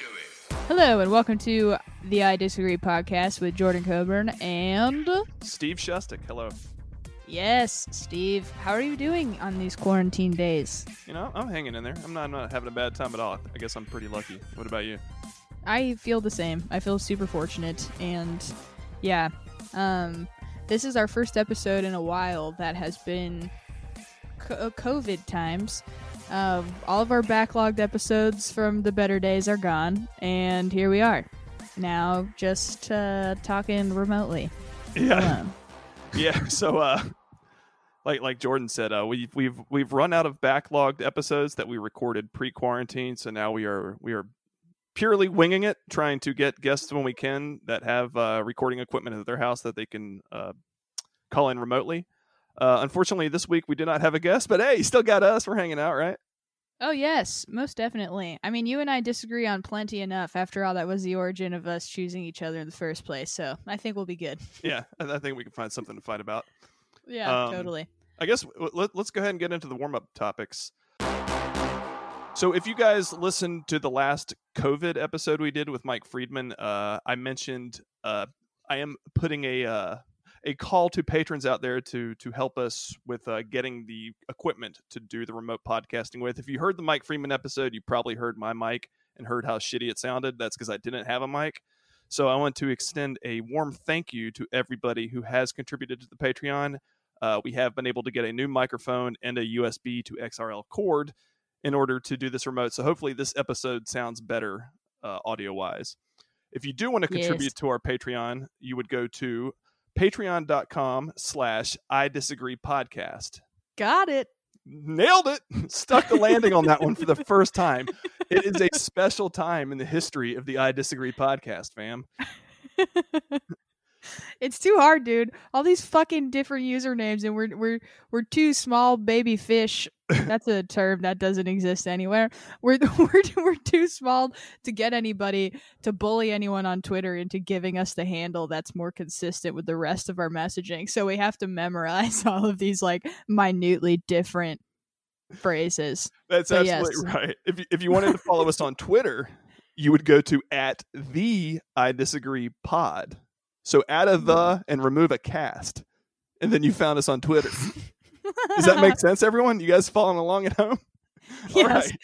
do it. Hello and welcome to the I Disagree podcast with Jordan Coburn and Steve Shustic, hello. yes, Steve. How are you doing on these quarantine days? You know, I'm hanging in there. I'm not, I'm not having a bad time at all. I guess I'm pretty lucky. What about you? I feel the same. I feel super fortunate and yeah. Um this is our first episode in a while that has been co- COVID times. Um, all of our backlogged episodes from the better days are gone, and here we are. Now, just uh, talking remotely. Yeah, yeah. So, uh, like like Jordan said, uh, we we've we've run out of backlogged episodes that we recorded pre-quarantine. So now we are we are purely winging it, trying to get guests when we can that have uh, recording equipment at their house that they can uh, call in remotely. Uh, unfortunately, this week we did not have a guest, but hey, you still got us. We're hanging out, right? Oh yes, most definitely. I mean, you and I disagree on plenty enough. After all, that was the origin of us choosing each other in the first place. So I think we'll be good. Yeah, I, think we can find something to fight about. Yeah, Um, totally. I guess let, let's go ahead and get into the warm up topics. So, if you guys listened to the last COVID episode we did with Mike Friedman, uh, I mentioned uh, I am putting a uh, a call to patrons out there to to help us with uh, getting the equipment to do the remote podcasting with. If you heard the Mike Freeman episode, you probably heard my mic and heard how shitty it sounded. That's because I didn't have a mic. So, I want to extend a warm thank you to everybody who has contributed to the Patreon. Uh, we have been able to get a new microphone and a USB to XRL cord in order to do this remote. So hopefully this episode sounds better uh, audio wise. If you do want to Yes. contribute to our Patreon, you would go to patreon.com slash I disagree podcast. Got it. Nailed it. Stuck the landing on that one for the first time. It is a special time in the history of the I disagree podcast, fam. it's too hard, dude. All these fucking different usernames, and we're we're we're two small baby fish. That's a term that doesn't exist anywhere. We're we're we're too small to get anybody to bully anyone on Twitter into giving us the handle that's more consistent with the rest of our messaging. So we have to memorize all of these like minutely different phrases. That's But absolutely yes. right. If if you wanted to follow us on Twitter, you would go to at the I disagree pod. So add a the and remove a cast, and then you found us on Twitter. Does that make sense, everyone? You guys following along at home? Yes. right.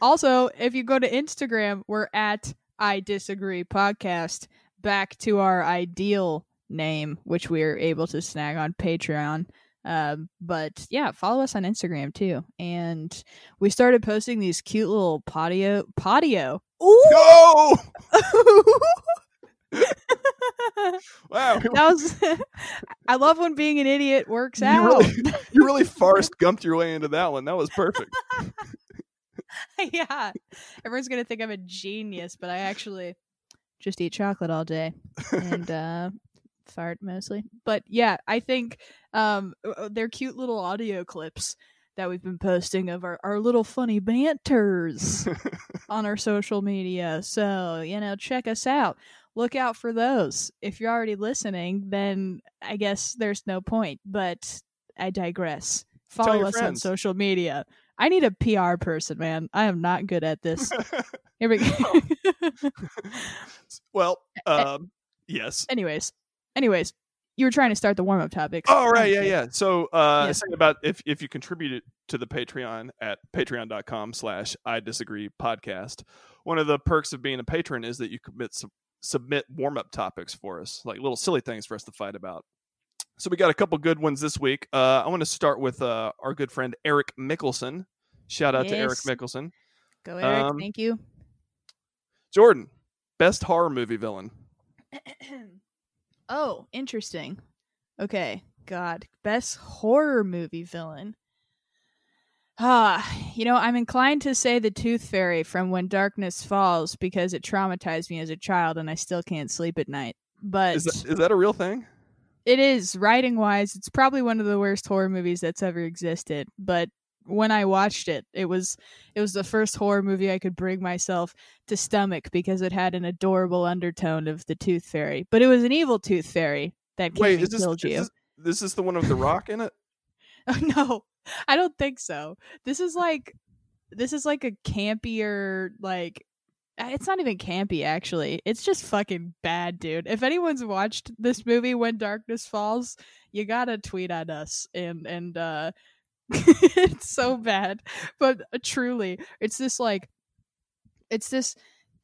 Also, if you go to Instagram, we're at I Disagree Podcast. Back to our ideal name, which we are able to snag on Patreon. Um, but yeah, follow us on Instagram too. And we started posting these cute little patio patio. Ooh! Go! Wow, that was I love when being an idiot works you out. really, you really Forrest Gumped your way into that one. That was perfect. yeah. Everyone's gonna think I'm a genius, but I actually just eat chocolate all day and uh fart mostly. But yeah, I think um they're cute little audio clips that we've been posting of our, our little funny banters on our social media. So, you know, check us out. Look out for those. If you're already listening, then I guess there's no point, but I digress. Follow us on social media. I need a PR person, man. I am not good at this. Here we go. well, um, yes. anyways, anyways, you were trying to start the warm up topics. Oh right, yeah, yeah. So uh Yes. saying about if if you contribute to the Patreon at patreon.com slash I disagree podcast, one of the perks of being a patron is that you commit submit warm up topics for us, like little silly things for us to fight about. So we got a couple good ones this week. Uh I want to start with uh our good friend Eric Mickelson. Shout out to Eric Yes. Mickelson. Go, Eric. um, Thank you. Jordan, best horror movie villain. oh, interesting. Okay. God. Best horror movie villain. Ah, you know, I'm inclined to say the Tooth Fairy from When Darkness Falls because it traumatized me as a child and I still can't sleep at night. But Is that, is that a real thing? it is writing wise. It's probably one of the worst horror movies that's ever existed. But when I watched it, it was it was the first horror movie I could bring myself to stomach because it had an adorable undertone of the Tooth Fairy. But it was an evil Tooth Fairy that came Wait, is this, is this this is the one with the rock in it? Oh no, I don't think so. This is like this is like a campier like it's not even campy actually. It's just fucking bad, dude. If anyone's watched this movie When Darkness Falls, you got to tweet at us and and uh it's so bad. But uh, truly, it's this like it's this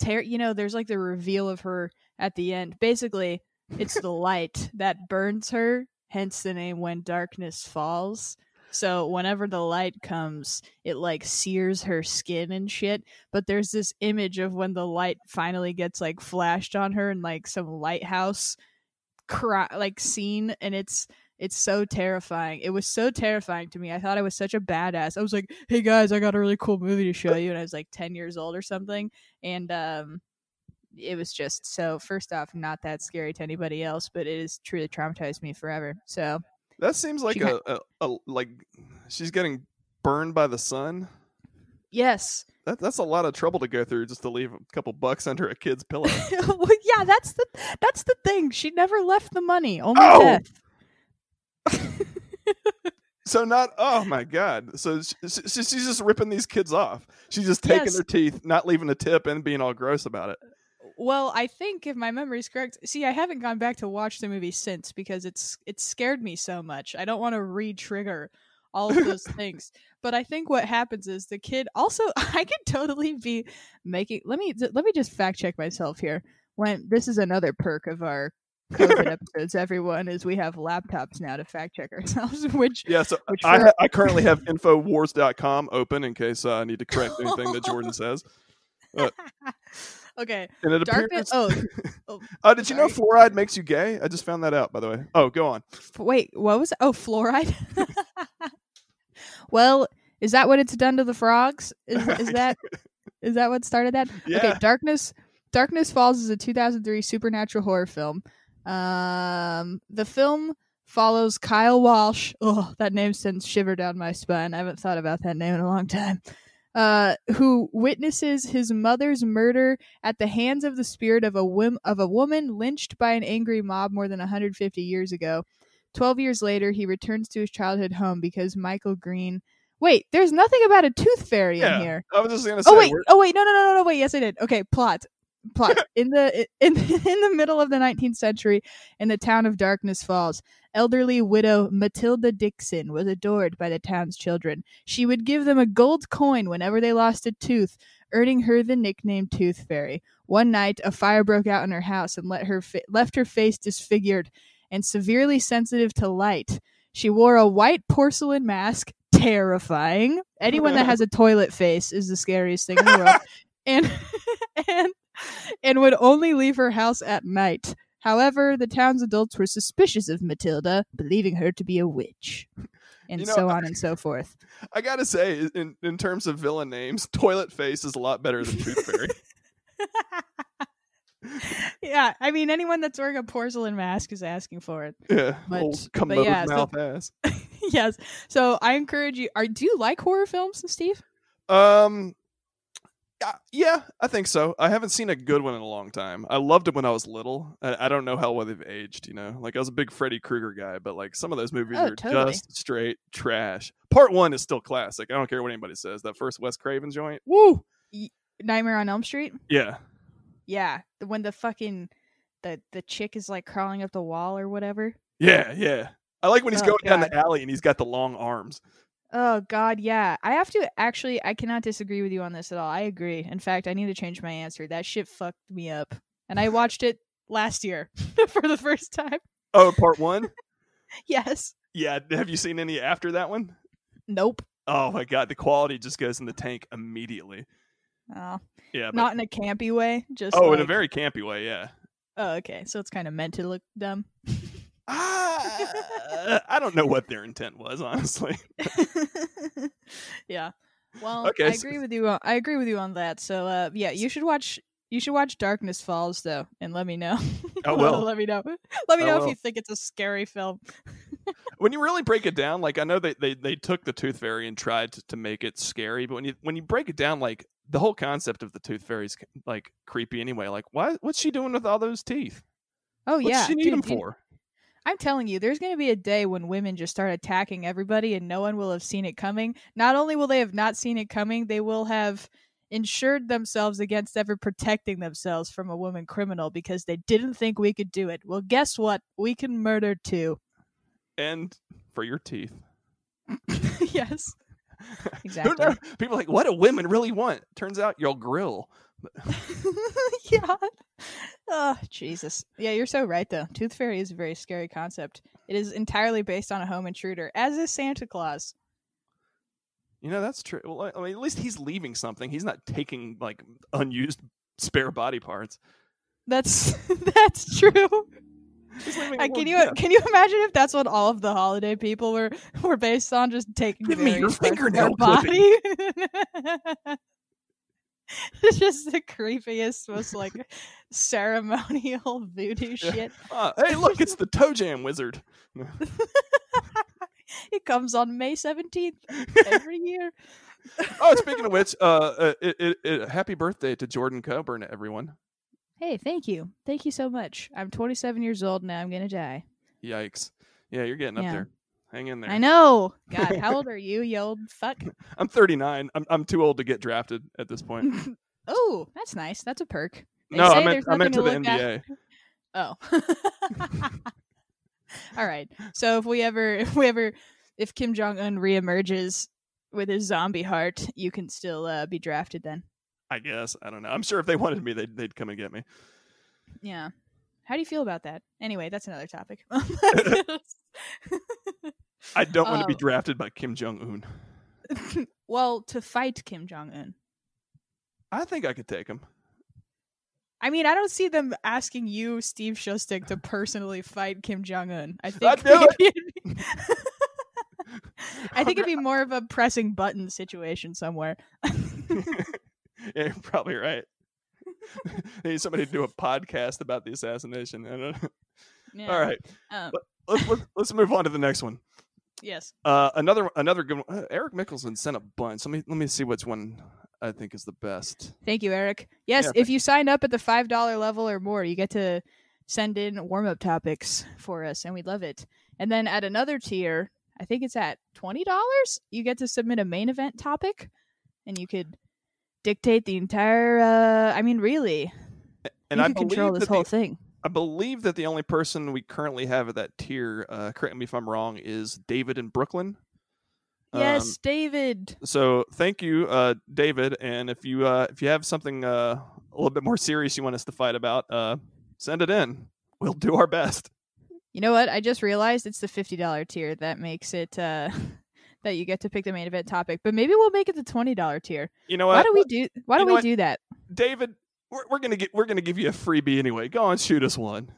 ter- you know, there's like the reveal of her at the end. Basically, it's the light that burns her, hence the name When Darkness Falls. So whenever the light comes, it like sears her skin and shit. But there's this image of when the light finally gets like flashed on her and like some lighthouse cry like scene and it's it's so terrifying. It was so terrifying to me. I thought I was such a badass. I was like, "Hey guys, I got a really cool movie to show you." And I was like 10 years old or something. And um it was just so first off not that scary to anybody else, but it has truly traumatized me forever. So That seems like a, a, a like she's getting burned by the sun. yes, That that's a lot of trouble to go through just to leave a couple bucks under a kid's pillow. well, yeah, that's the that's the thing. She never left the money, only Oh! death. so not oh my god. So she, she, she's just ripping these kids off. She's just taking Yes. their teeth, not leaving a tip, and being all gross about it. Well, I think if my memory is correct, see, I haven't gone back to watch the movie since because it's it scared me so much. I don't want to re-trigger all of those things. But I think what happens is the kid also I could totally be making let me let me just fact check myself here. When this is another perk of our COVID episodes, everyone, is we have laptops now to fact check ourselves, which Yeah, so Which I, for- I currently have infowars.com open in case uh, I need to correct anything that Jordan says. Okay. And it Darkness appears. oh, oh Uh, did you know fluoride makes you gay? I just found that out, by the way. Oh, go on. Wait, what was it? Oh, fluoride. well, is that what it's done to the frogs? Is is that is that what started that? Yeah. Okay, Darkness Darkness Falls is a 2003 supernatural horror film. Um, the film follows Kyle Walsh. Oh, that name sends shiver down my spine. I haven't thought about that name in a long time. Uh, who witnesses his mother's murder at the hands of the spirit of a whim- of a woman lynched by an angry mob more than 150 years ago. Twelve years later, he returns to his childhood home because Michael Green. Wait, there's nothing about a tooth fairy Yeah. in here. I was just gonna say. Oh wait, we're- oh wait, no, no, no, no, no, wait. Yes, I did. Okay, plot, plot. in the in in the middle of the 19th century, in the town of Darkness Falls, elderly widow Matilda Dixon was adored by the town's children. She would give them a gold coin whenever they lost a tooth, earning her the nickname Tooth Fairy. One night, a fire broke out in her house and let her fa- left her face disfigured and severely sensitive to light. She wore a white porcelain mask, terrifying. Anyone that has a toilet face is the scariest thing in the world. and and and would only leave her house at night. However, the town's adults were suspicious of Matilda, believing her to be a witch. And You know, so on and so forth. I gotta say, in in terms of villain names, Toilet Face is a lot better than Tooth Fairy. yeah, I mean anyone that's wearing a porcelain mask is asking for it. yeah, But- old but yeah, so- mouth ass. yes. So I encourage you are do you like horror films, Steve? Um, yeah, yeah, I think so. I haven't seen a good one in a long time. I loved it when I was little. I, I don't know how well they've aged. You know, like I was a big Freddy Krueger guy, but like some of those movies Oh, are totally. just straight trash. Part one is still classic. I don't care what anybody says. That first Wes Craven joint, woo, Nightmare on Elm Street? yeah, Yeah. When the fucking the the chick is like crawling up the wall or whatever. yeah, yeah. I like when he's Oh, going down the alley and he's got the long arms. Oh God, yeah. I have to actually. I cannot disagree with you on this at all. I agree. In fact, I need to change my answer. That shit fucked me up, and I watched it last year for the first time. Oh, part one. Yes. yeah, have you seen any after that one? Nope. Oh my god, the quality just goes in the tank immediately. Oh, Yeah, but, not in a campy way. Just oh, in a very campy way. Yeah. Oh, okay. So it's kind of meant to look dumb. Ah, I don't know what their intent was, honestly. yeah. Well, Okay, I so- agree with you. On, I agree with you on that. So, uh, yeah, you should watch. You should watch Darkness Falls though, and let me know. I will. let me know. Let me I know if you think it's a scary film. When you really break it down, like I know they, they, they took the Tooth Fairy and tried to, to make it scary, but when you when you break it down, like the whole concept of the Tooth Fairy is like creepy anyway. Like, why? What's she doing with all those teeth? Oh What's yeah, she need dude, them for? I'm telling you, there's going to be a day when women just start attacking everybody and no one will have seen it coming. Not only will they have not seen it coming, they will have insured themselves against ever protecting themselves from a woman criminal because they didn't think we could do it. Well, guess what? We can murder too. And for your teeth. yes. Exactly. People are like, what do women really want? Turns out your grill. yeah. Oh, Jesus. Yeah, you're so right, though. Tooth Fairy is a very scary concept. It is entirely based on a home intruder, as is Santa Claus. You know, that's true. Well, I I mean, at least he's leaving something. He's not taking like unused spare body parts. That's that's true. A can you can you imagine if that's what all of the holiday people were were based on, just taking Give me your various parts of their fingernail body? it's just the creepiest, most like ceremonial voodoo shit. Uh, hey, look, it's the Toe Jam Wizard. It comes on May seventeenth every year. oh, speaking of which, uh, uh it, it, it, happy birthday to Jordan Coburn, everyone. Hey, thank you, thank you so much. I'm 27 years old now. I'm gonna die. Yikes! Yeah, you're getting up Yeah. there. Hang in there. I know. God, how old are you, you old fuck? I'm 39. I'm I'm too old to get drafted at this point. oh, that's nice. That's a perk. They no, I meant I meant to nothing the look at- NBA. Oh. All right. So if we ever if we ever if Kim Jong Un reemerges with his zombie heart, you can still uh, be drafted then. I guess I don't know. I'm sure if they wanted me, they'd they'd come and get me. Yeah. How do you feel about that? Anyway, that's another topic. I don't want to be Oh. drafted by Kim Jong Un. well, to fight Kim Jong Un. I think I could take him. I mean, I don't see them asking you, Steve Shostak, to personally fight Kim Jong Un. I think I'd do it'd be- I think it'd be more of a pressing button situation somewhere. yeah, you're probably right. They need somebody to do a podcast about the assassination. I don't know. Yeah. All right, Um, let's, let's let's move on to the next one. Yes. Uh, another another good one. Uh, Eric Mickelson sent a bunch. Let me let me see which one I think is the best. Thank you, Eric. Yes, Yeah, if you sign up at the five dollar level or more, you get to send in warm up topics for us, and we love it. And then at another tier, I think it's at twenty dollars, you get to submit a main event topic, and you could dictate the entire. Uh, I mean, really, And you I control this whole the, thing. I believe that the only person we currently have at that tier, uh, correct me if I'm wrong, is David in Brooklyn. Yes, Um, David. so thank you, uh, David. And if you uh, if you have something uh, a little bit more serious you want us to fight about, uh, send it in. We'll do our best. You know what? I just realized it's the fifty dollar tier that makes it uh, that you get to pick the main event topic. But maybe we'll make it the twenty dollar tier. You know what? Why do we do? Why you do know we what? do that? David? We're, we're gonna get we're gonna give you a freebie anyway. Go on, shoot us one.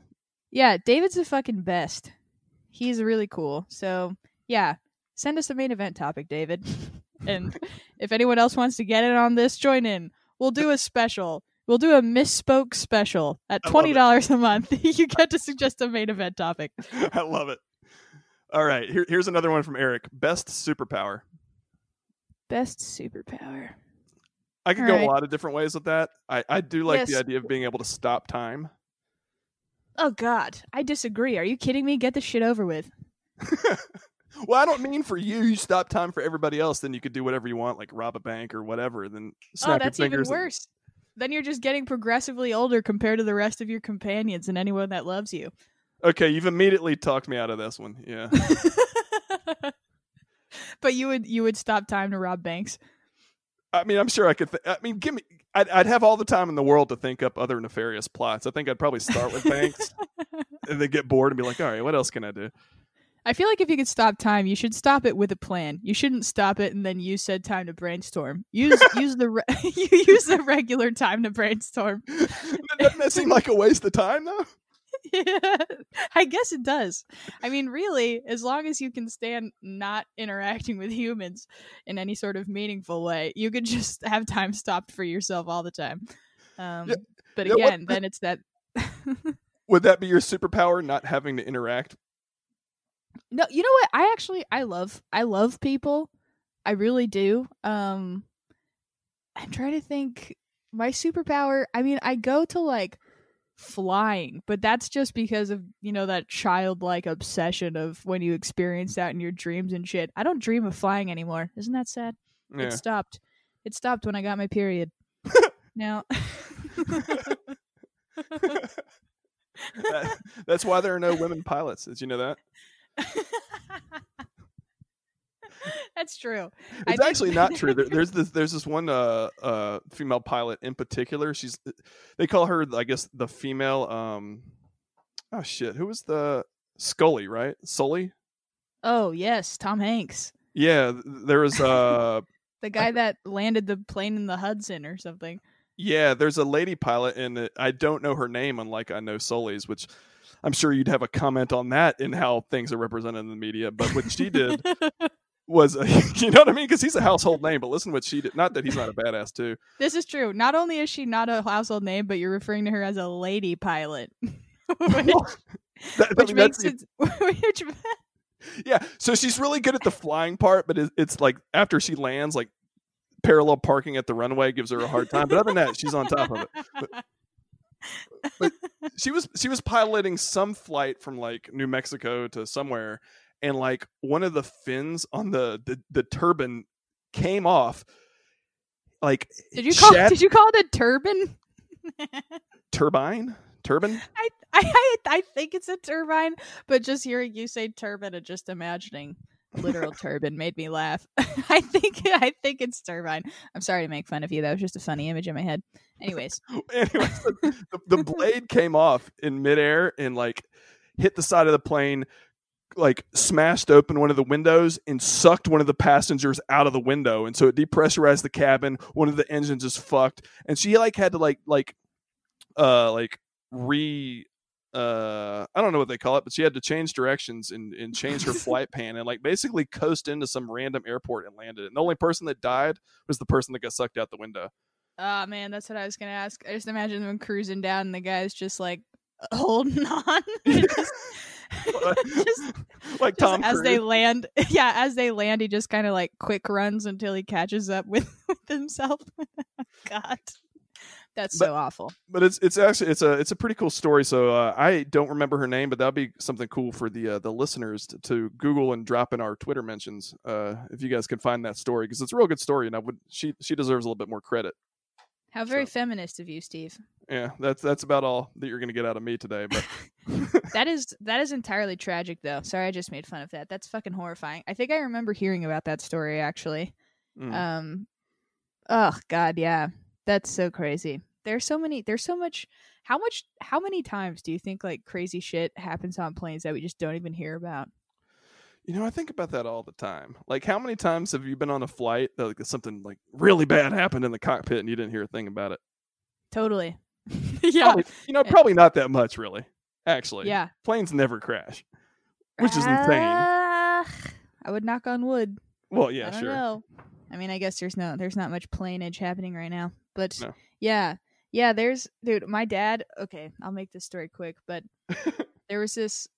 Yeah, David's the fucking best. He's really cool. So yeah, send us the main event topic, David. and if anyone else wants to get in on this, join in. We'll do a special. We'll do a misspoke special at twenty dollars a month. you get to suggest a main event topic. I love it. All right, here, here's another one from Eric. Best superpower. Best superpower. I could All go right. a lot of different ways with that. I, I do like the idea of being able to stop time. Oh God, I disagree. Are you kidding me? Get this shit over with. well, I don't mean for you. You stop time for everybody else, then you could do whatever you want, like rob a bank or whatever. Then oh, snap oh, your that's even fingers and- worse. Then you're just getting progressively older compared to the rest of your companions and anyone that loves you. Okay, you've immediately talked me out of this one. Yeah. but you would you would stop time to rob banks. I mean, I'm sure I could. Th- I mean, give me. I'd, I'd have all the time in the world to think up other nefarious plots. I think I'd probably start with banks, and then get bored and be like, "All right, what else can I do?" I feel like if you could stop time, you should stop it with a plan. You shouldn't stop it and then use said time to brainstorm. Use use the re- you use the regular time to brainstorm. Doesn't that seem like a waste of time, though? I guess it does. I mean, really, as long as you can stand not interacting with humans in any sort of meaningful way, you could just have time stopped for yourself all the time. Um, Yeah, but know what? again, then it's that. Would that be your superpower, not having to interact? No, you know what? I actually I love I love people. I really do. Um I'm trying to think my superpower, I mean, I go to like flying, but that's just because of, you know, that childlike obsession of when you experience that in your dreams and shit. I don't dream of flying anymore. Isn't that sad? Yeah. It stopped. It stopped when I got my period. Now, That- that's why there are no women pilots. Did you know that? that's true. I It's think- actually not true. There, there's this there's this one uh uh female pilot in particular. She's they call her I guess the female um oh shit who was the Scully right Sully Oh yes, Tom Hanks, yeah th- there was uh the guy that landed the plane in the Hudson or something. yeah there's a lady pilot and I don't know her name unlike I know Sully's which I'm sure you'd have a comment on that in how things are represented in the media but what she did was a, you know what I mean because he's a household name but listen what she did not that he's not a badass too this is true. Not only is she not a household name, but you're referring to her as a lady pilot, which, That- I which mean, makes it. Which, Yeah, so she's really good at the flying part, but it, it's like after she lands, like parallel parking at the runway gives her a hard time. But other than that, she's on top of it. But She was she was piloting some flight from like New Mexico to somewhere, and like one of the fins on the the, the turbine came off. Like did you call? shat- Did you call it a turban? turbine turbine? I, I I think it's a turbine, but just hearing you say turban and just imagining literal turban made me laugh. I think I think it's turbine. I'm sorry to make fun of you. That was just a funny image in my head. Anyways, anyway, so the, the blade came off in midair and like hit the side of the plane, like smashed open one of the windows and sucked one of the passengers out of the window, and so it depressurized the cabin. One of the engines is fucked, and she like had to like like uh like re uh I don't know what they call it, but she had to change directions and, and change her flight pan and like basically coast into some random airport and landed. And the only person that died was the person that got sucked out the window. oh man, that's what I was gonna ask. I just imagine them cruising down and the guy's just like holding on. just, just- like Tom as Cruise. they land, yeah, as they land, he just kind of like quick runs until he catches up with, with himself. God, that's But- so awful. but it's it's actually it's a it's a pretty cool story. So uh, I don't remember her name, but that'll be something cool for the uh, the listeners to, to Google and drop in our Twitter mentions uh, if you guys can find that story because it's a real good story, and I would she she deserves a little bit more credit. How very So- feminist of you, Steve. Yeah, that's that's about all that you're gonna get out of me today. But That is that is entirely tragic, though. Sorry, I just made fun of that. That's fucking horrifying. I think I remember hearing about that story actually. mm. Um, oh god, yeah, that's so crazy. There's so many. There's so much. How much? How many times do you think like crazy shit happens on planes that we just don't even hear about? You know, I think about that all the time. Like, how many times have you been on a flight that like, something like really bad happened in the cockpit and you didn't hear a thing about it? Totally. yeah. Probably, you know, probably not that much, really. Actually, Yeah. planes never crash, which is insane. Ah, I would knock on wood. Well, yeah, I don't sure. know. I mean, I guess there's no there's not much planeage happening right now, but No. yeah, yeah. There's dude. My dad. Okay, I'll make this story quick, but there was this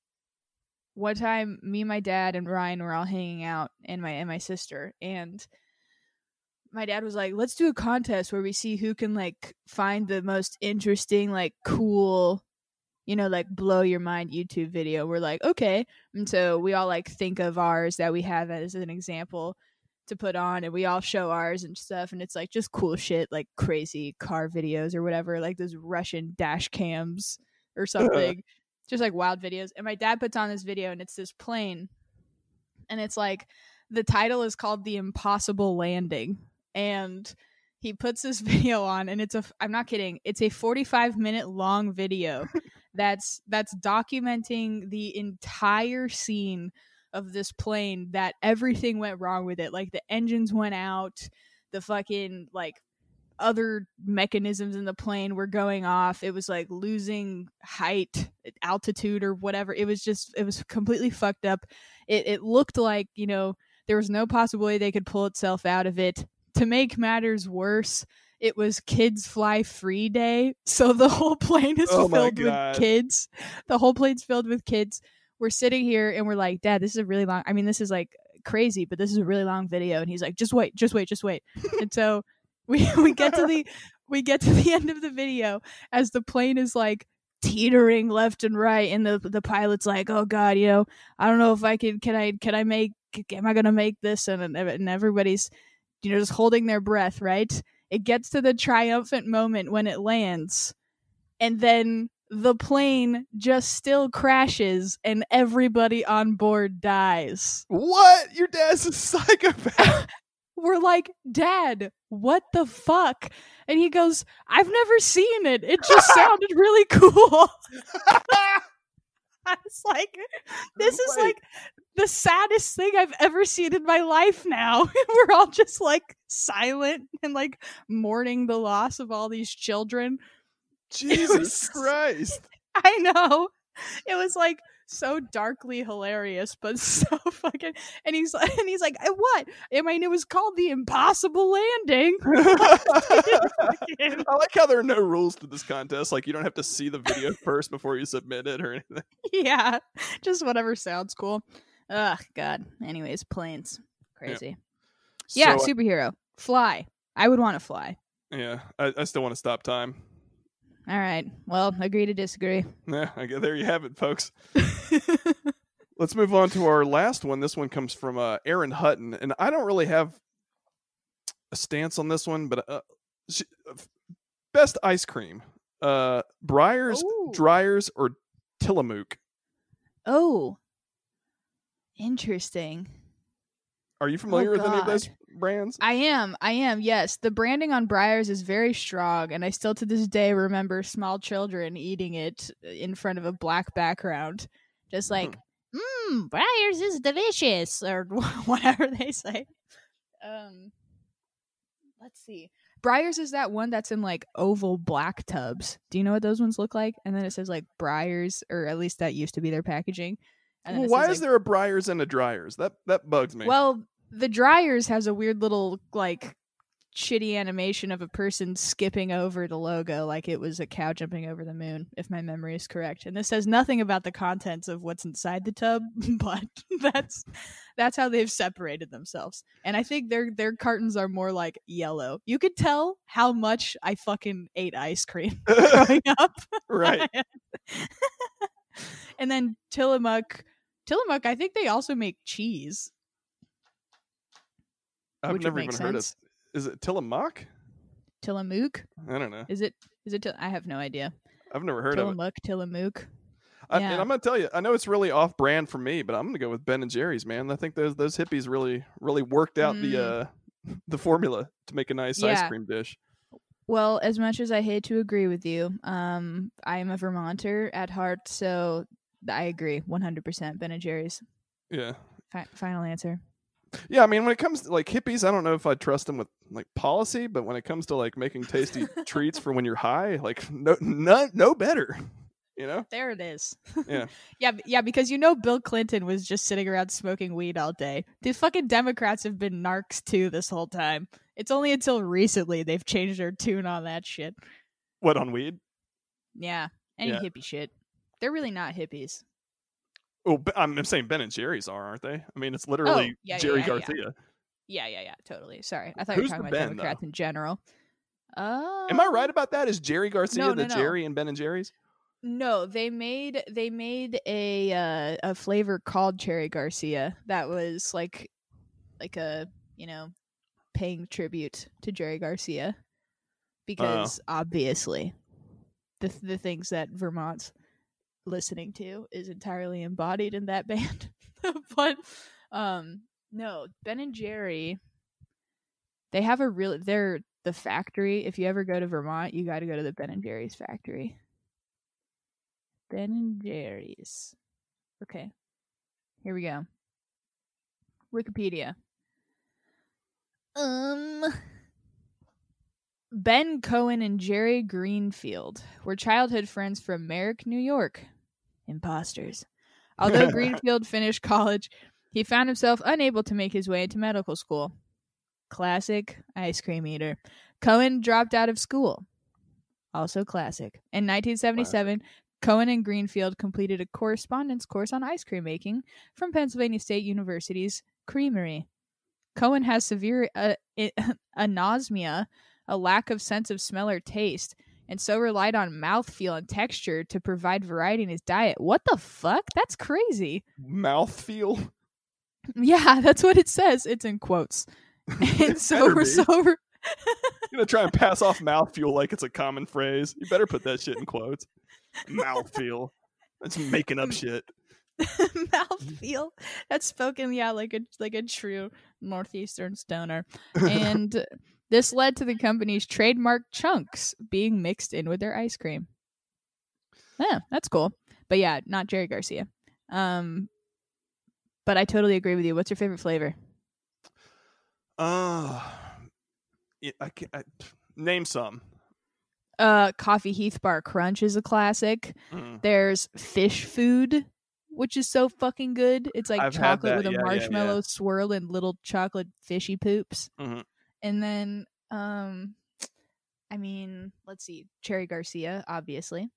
one time. Me, and my dad, and Ryan were all hanging out, and my and my sister, and my dad was like, "Let's do a contest where we see who can like find the most interesting, like cool." You know, like blow your mind YouTube video. We're like, okay, and so we all like think of ours that we have as an example to put on and we all show ours and stuff and it's like just cool shit like crazy car videos or whatever, like those Russian dash cams or something. Just like wild videos. And my dad puts on this video and it's this plane and it's like the title is called The Impossible Landing. And he puts this video on and it's a I'm not kidding, it's a 45 minute long video that's that's documenting the entire scene of this plane that everything went wrong with it like the engines went out the fucking like other mechanisms in the plane were going off it was like losing height eh, altitude or whatever it was just it was completely fucked up. It, it looked like you know there was no possibility they could pull itself out of it. To make matters worse it was kids fly free day so the whole plane is Oh filled with kids. The whole plane's filled with kids. We're sitting here and we're like dad this is a really long i mean this is like crazy but this is a really long video and he's like just wait just wait just wait. And so we we get to the we get to the end of the video as the plane is like teetering left and right and the the pilot's like oh god you know i don't know if i can can i can i make am i gonna make this and and everybody's you know just holding their breath right it gets to the triumphant moment when it lands, and then the plane just still crashes and everybody on board dies. What? Your dad's a psychopath. We're like, Dad, what the fuck? And he goes, I've never seen it. It just sounded really cool. I was like, this is like the saddest thing I've ever seen in my life now. We're all just like silent and like mourning the loss of all these children. Jesus was- Christ. I know. It was like so darkly hilarious, but so fucking and he's and he's like, "Eh, what? I mean, it was called the impossible landing. I like how there are no rules to this contest. Like you don't have to see the video first before you submit it or anything. yeah. Just whatever sounds cool. Ugh, God. Anyways, planes. Crazy. Yeah, So, uh, superhero. Fly. I would want to fly. yeah. I, I still want to stop time. All right. Well, agree to disagree. Yeah, I guess there you have it, folks. Let's move on to our last one. This one comes from uh, Erin Hutton, and I don't really have a stance on this one, but uh, she, best ice cream: uh, Breyers, Ooh. Dreyer's, or Tillamook. oh. Interesting. Are you familiar with any of those God. Brands? I am. I am. Yes. The branding on Breyers is very strong, and I still to this day remember small children eating it in front of a black background. Just like, mmm, Breyers is delicious, or whatever they say. Um, let's see. Breyers is that one that's in like oval black tubs. Do you know what those ones look like? And then it says like Breyers, or at least that used to be their packaging. Well, why says, is like, there a Breyers and a Dreyer's? That that bugs me. well, the Dreyer's has a weird little like shitty animation of a person skipping over the logo like it was a cow jumping over the moon, if my memory is correct. And this says nothing about the contents of what's inside the tub, but that's that's how they've separated themselves. And I think their their cartons are more like yellow. You could tell how much I fucking ate ice cream growing up. right. and then Tillamook Tillamook, I think they also make cheese. I've which never even heard of. Is it Tillamook? Tillamook? I don't know. Is it? Is it? Till- I have no idea. I've never heard of it. Tillamook, Tillamook. I, Yeah. And I'm gonna tell you, I know it's really off brand for me, but I'm gonna go with Ben and Jerry's, man. I think those those hippies really really worked out the uh the formula to make a nice ice Mm. Cream dish. Well, as much as I hate to agree with you, um, I am a Vermonter at heart, so I agree 100%. Ben and Jerry's. Yeah. Fi- final answer. Yeah, I mean, when it comes to like hippies, I don't know if I trust them with like policy, but when it comes to like making tasty treats for when you're high, like no, no, no better. You know? There it is. Yeah. yeah, yeah, because you know Bill Clinton was just sitting around smoking weed all day. The fucking Democrats have been narcs too this whole time. It's only until recently they've changed their tune on that shit. What on weed? Yeah, any Yeah. hippie shit. They're really not hippies. Oh, I'm saying Ben and Jerry's are, aren't they? I mean, it's literally Oh, yeah, yeah, Jerry yeah, yeah. Garcia. Yeah, yeah, yeah, totally. Sorry, I thought you were talking about Ben, Democrats in general. Uh, Am I right about that? Is Jerry Garcia no, the no, no. Jerry and Ben and Jerry's? No, they made they made a uh, a flavor called Cherry Garcia that was like like a you know paying tribute to Jerry Garcia because obviously the the things that Vermont's listening to is entirely embodied in that band. but um no, Ben and Jerry they have a real they're the factory. If you ever go to Vermont, you got to go to the Ben and Jerry's factory. Ben and Jerry's. Okay. Here we go. Wikipedia. Um Ben Cohen and Jerry Greenfield were childhood friends from Merrick, New York. Imposters. Although Greenfield finished college, he found himself unable to make his way into medical school. Classic ice cream eater. Cohen dropped out of school. Also classic. In 1977, Cohen and Greenfield completed a correspondence course on ice cream making from Pennsylvania State University's Creamery. Cohen has severe uh, anosmia, a lack of sense of smell or taste, and so relied on mouthfeel and texture to provide variety in his diet. What the fuck? That's crazy. Mouthfeel. Yeah, that's what it says. It's in quotes. and so we're so re- You're gonna try and pass off mouthfeel like it's a common phrase. You better put that shit in quotes. Mouthfeel. That's making up shit. mouthfeel. That's spoken, yeah, like a like a true northeastern stoner. And this led to the company's trademark chunks being mixed in with their ice cream. Yeah, that's cool. But yeah, not Jerry Garcia. Um, but I totally agree with you. What's your favorite flavor? Uh, yeah, I can I, name some. Uh, coffee Heath Bar Crunch is a classic. Mm. There's fish food, which is so fucking good. It's like I've chocolate with a yeah, yeah, yeah. marshmallow swirl and little chocolate fishy poops. Mhm. And then, um, I mean, let's see, Cherry Garcia, obviously.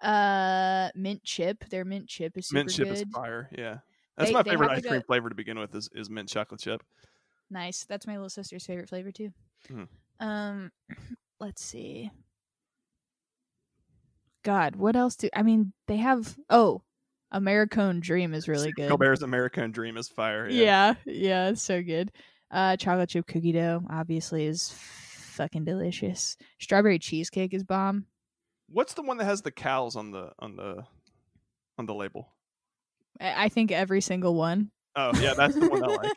Uh, mint chip. Their mint chip is super Mint chip good. is fire. Yeah, that's They- my they favorite ice cream a- flavor to begin with. Is is mint chocolate chip. Nice. That's my little sister's favorite flavor too. Mhm. Um, let's see. God, what else do I mean? They have oh, Americone Dream is really good. Colbert's American Dream is fire. Yeah. Yeah, yeah, it's so good. Uh, chocolate chip cookie dough obviously is fucking delicious. Strawberry cheesecake is bomb. What's the one that has the cows on the on the on the label? I, I think every single one. Oh yeah, that's the one I like.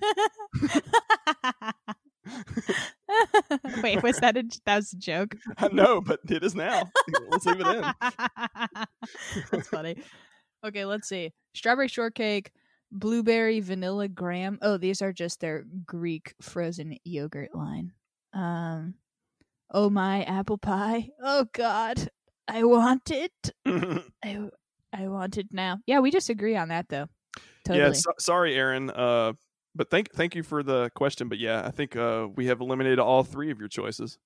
Wait, was that a that was a joke? I know, but it is now. Let's leave it in. That's funny. Okay, let's see. Strawberry shortcake, blueberry vanilla graham. Oh, these are just their Greek frozen yogurt line. Um, oh my apple pie. Oh God, I want it. I I want it now. Yeah, we just agree on that though. Totally. Yeah, so, sorry, Erin. Uh, but thank thank you for the question. But yeah, I think uh, we have eliminated all three of your choices.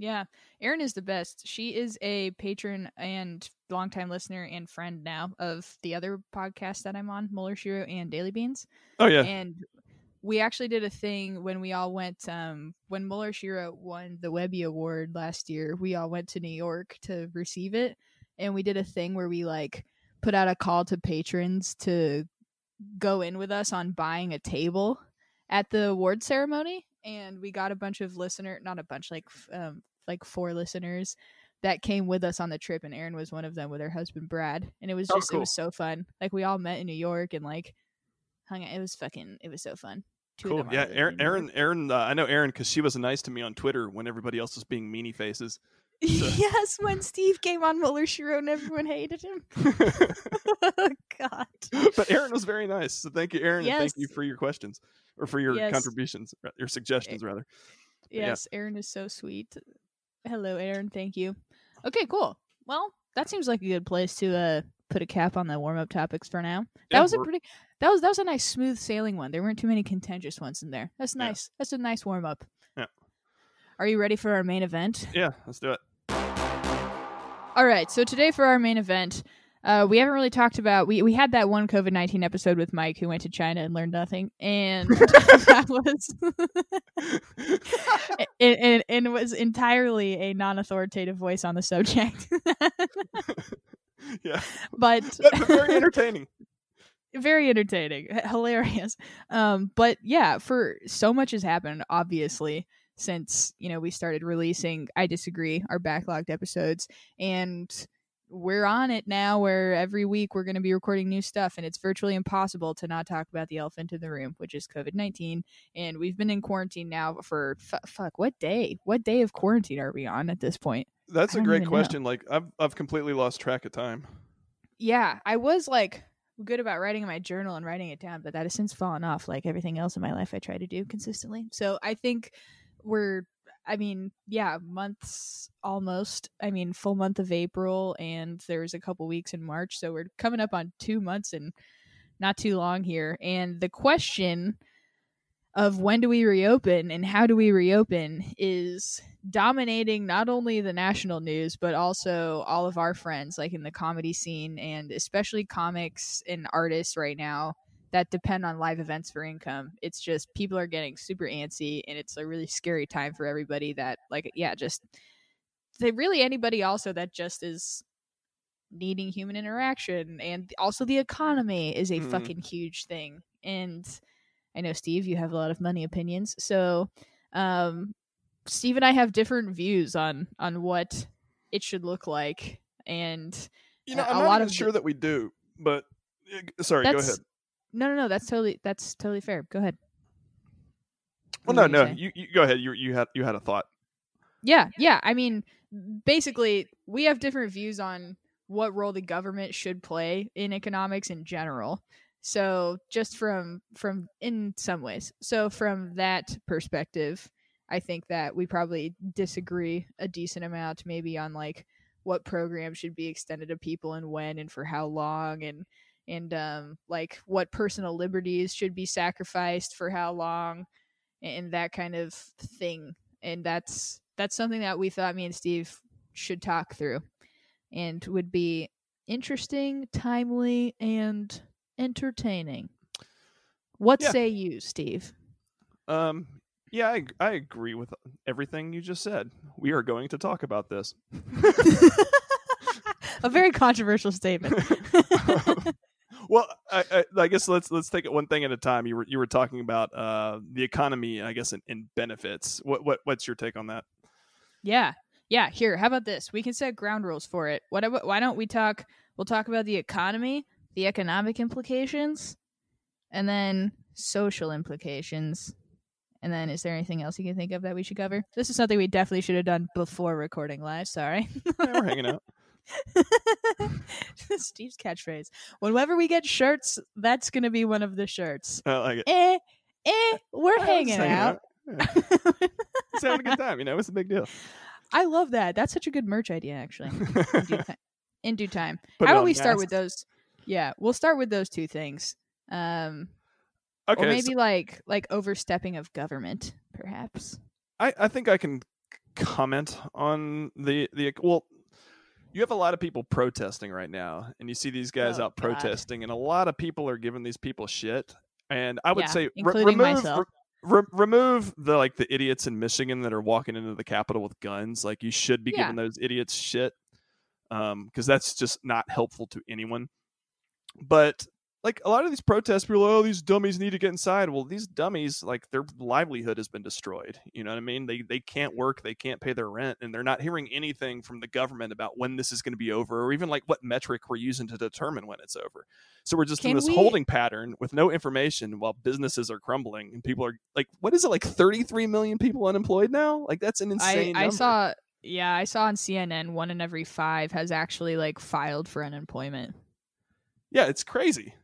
Yeah, Erin is the best. She is a patron and longtime listener and friend now of the other podcast that I'm on, Mueller She Wrote and Daily Beans. Oh yeah, And we actually did a thing when we all went um when Mueller She Wrote won the Webby Award last year, we all went to New York to receive it. And we did a thing where we like put out a call to patrons to go in with us on buying a table at the award ceremony and we got a bunch of listener not a bunch like um like four listeners that came with us on the trip and Erin was one of them with her husband Brad and it was Oh, just it was so fun like we all met in New York and like hung out it was fucking it was so fun Two cool. Yeah, Erin. Erin. Erin uh, I know Erin because she was nice to me on Twitter when everybody else was being meanie faces. yes when Steve came on Mueller She Wrote and everyone hated him oh god but Erin was very nice. So thank you, Erin, and thank you Yes. for your questions or for your Yes. contributions, your suggestions rather. yeah. Yes, Erin is so sweet. Hello, Erin. Thank you. Okay, cool. Well, that seems like a good place to uh put a cap on the warm up topics for now. That Yeah, was a pretty that was that was a nice smooth sailing one. There weren't too many contentious ones in there. That's Yeah. nice. That's a nice warm up. Yeah. Are you ready for our main event? Yeah, let's do it. All right. So today for our main event, uh, we haven't really talked about we we had that one COVID nineteen episode with Mike who went to China and learned nothing, and that was and, and, and it was entirely a non authoritative voice on the subject, yeah, but very entertaining. very entertaining, hilarious. Um, but yeah, for so much has happened, obviously, since you know we started releasing. I disagree. Our backlogged episodes, and we're on it now. Where every week we're going to be recording new stuff, and it's virtually impossible to not talk about the elephant in the room, which is COVID nineteen. And we've been in quarantine now for f- fuck. What day? What day of quarantine are we on at this point? That's a great even know. question. Like I've I've completely lost track of time. Yeah, I was like good about writing in my journal and writing it down, but that has since fallen off like everything else in my life I try to do consistently. So I think we're I mean, yeah, months almost. I mean, full month of April and there's a couple weeks in March, so we're coming up on 2 months and not too long here. And the question of when do we reopen and how do we reopen is dominating not only the national news but also all of our friends like in the comedy scene and especially comics and artists right now that depend on live events for income it's just people are getting super antsy and it's a really scary time for everybody that like yeah just they really anybody also that just is needing human interaction and also the economy is a Mhm. fucking huge thing and i know steve you have a lot of money opinions so um Steve and I have different views on on what it should look like, and You know, I'm not even sure the- that we do, but uh, sorry, go ahead. No, no, no. That's totally that's totally fair. Go ahead. Well, What no, you no, you, you go ahead. You you had you had a thought. Yeah, yeah. I mean, basically, we have different views on what role the government should play in economics in general. So, just from from in some ways. So, from that perspective, I think that we probably disagree a decent amount maybe on like what programs should be extended to people and when and for how long and and um like what personal liberties should be sacrificed for how long and that kind of thing and that's that's something that we thought me and Steve should talk through and would be interesting, timely, and entertaining. What Yeah. say you, Steve? Um, yeah, I I agree with everything you just said. We are going to talk about this. A very controversial statement. well, I, I, I guess let's let's take it one thing at a time. You were you were talking about uh, the economy, I guess, and, and benefits. What what what's your take on that? yeah. Yeah, here. How about this? We can set ground rules for it. What why don't we talk we'll talk about the economy, the economic implications, and then social implications. And then is there anything else you can think of that we should cover? This is something we definitely should have done before recording live, sorry. Yeah, we're hanging out. Steve's catchphrase. Whenever we get shirts, that's going to be one of the shirts. I like it. Eh, eh, we're Yeah, hanging just out. Yeah. Just having a good time. You know, it's a big deal. I love that. That's such a good merch idea, actually. In due, ti- in due time. Put How about we start with those? Yeah, we'll start with those two things. Um, Okay, or so- maybe like like overstepping of government, perhaps. I, I think I can comment on the the well. You have a lot of people protesting right now, and you see these guys Oh, out God. protesting, and a lot of people are giving these people shit. And I would Yeah, say re- remove re- remove the like the idiots in Michigan that are walking into the Capitol with guns. Like you should be Yeah. giving those idiots shit, um, because that's just not helpful to anyone. But like a lot of these protests, people are like, oh, these dummies need to get inside. Well, these dummies, like their livelihood has been destroyed. You know what I mean? They they can't work, they can't pay their rent, and they're not hearing anything from the government about when this is going to be over, or even like what metric we're using to determine when it's over. So we're just in this we- holding pattern with no information while businesses are crumbling and people are like, what is it like? Thirty three million people unemployed now? Like that's an insane. I number. saw yeah I saw on CNN one in every five has actually like filed for unemployment. Yeah, it's crazy.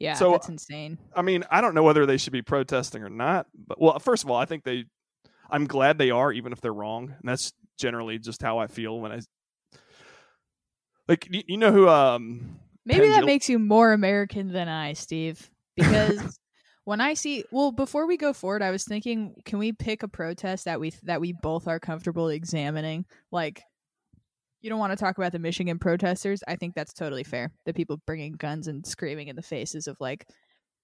Yeah, So, that's insane. I mean, I don't know whether they should be protesting or not. But well, first of all, I think they. I'm glad they are, even if they're wrong, and that's generally just how I feel when I. Like you, you know who um Maybe that makes you more American than I, Steve. Because when I see, well, before we go forward, I was thinking, can we pick a protest that we that we both are comfortable examining? Like, you don't want to talk about the Michigan protesters. I think that's totally fair. The people bringing guns and screaming in the faces of like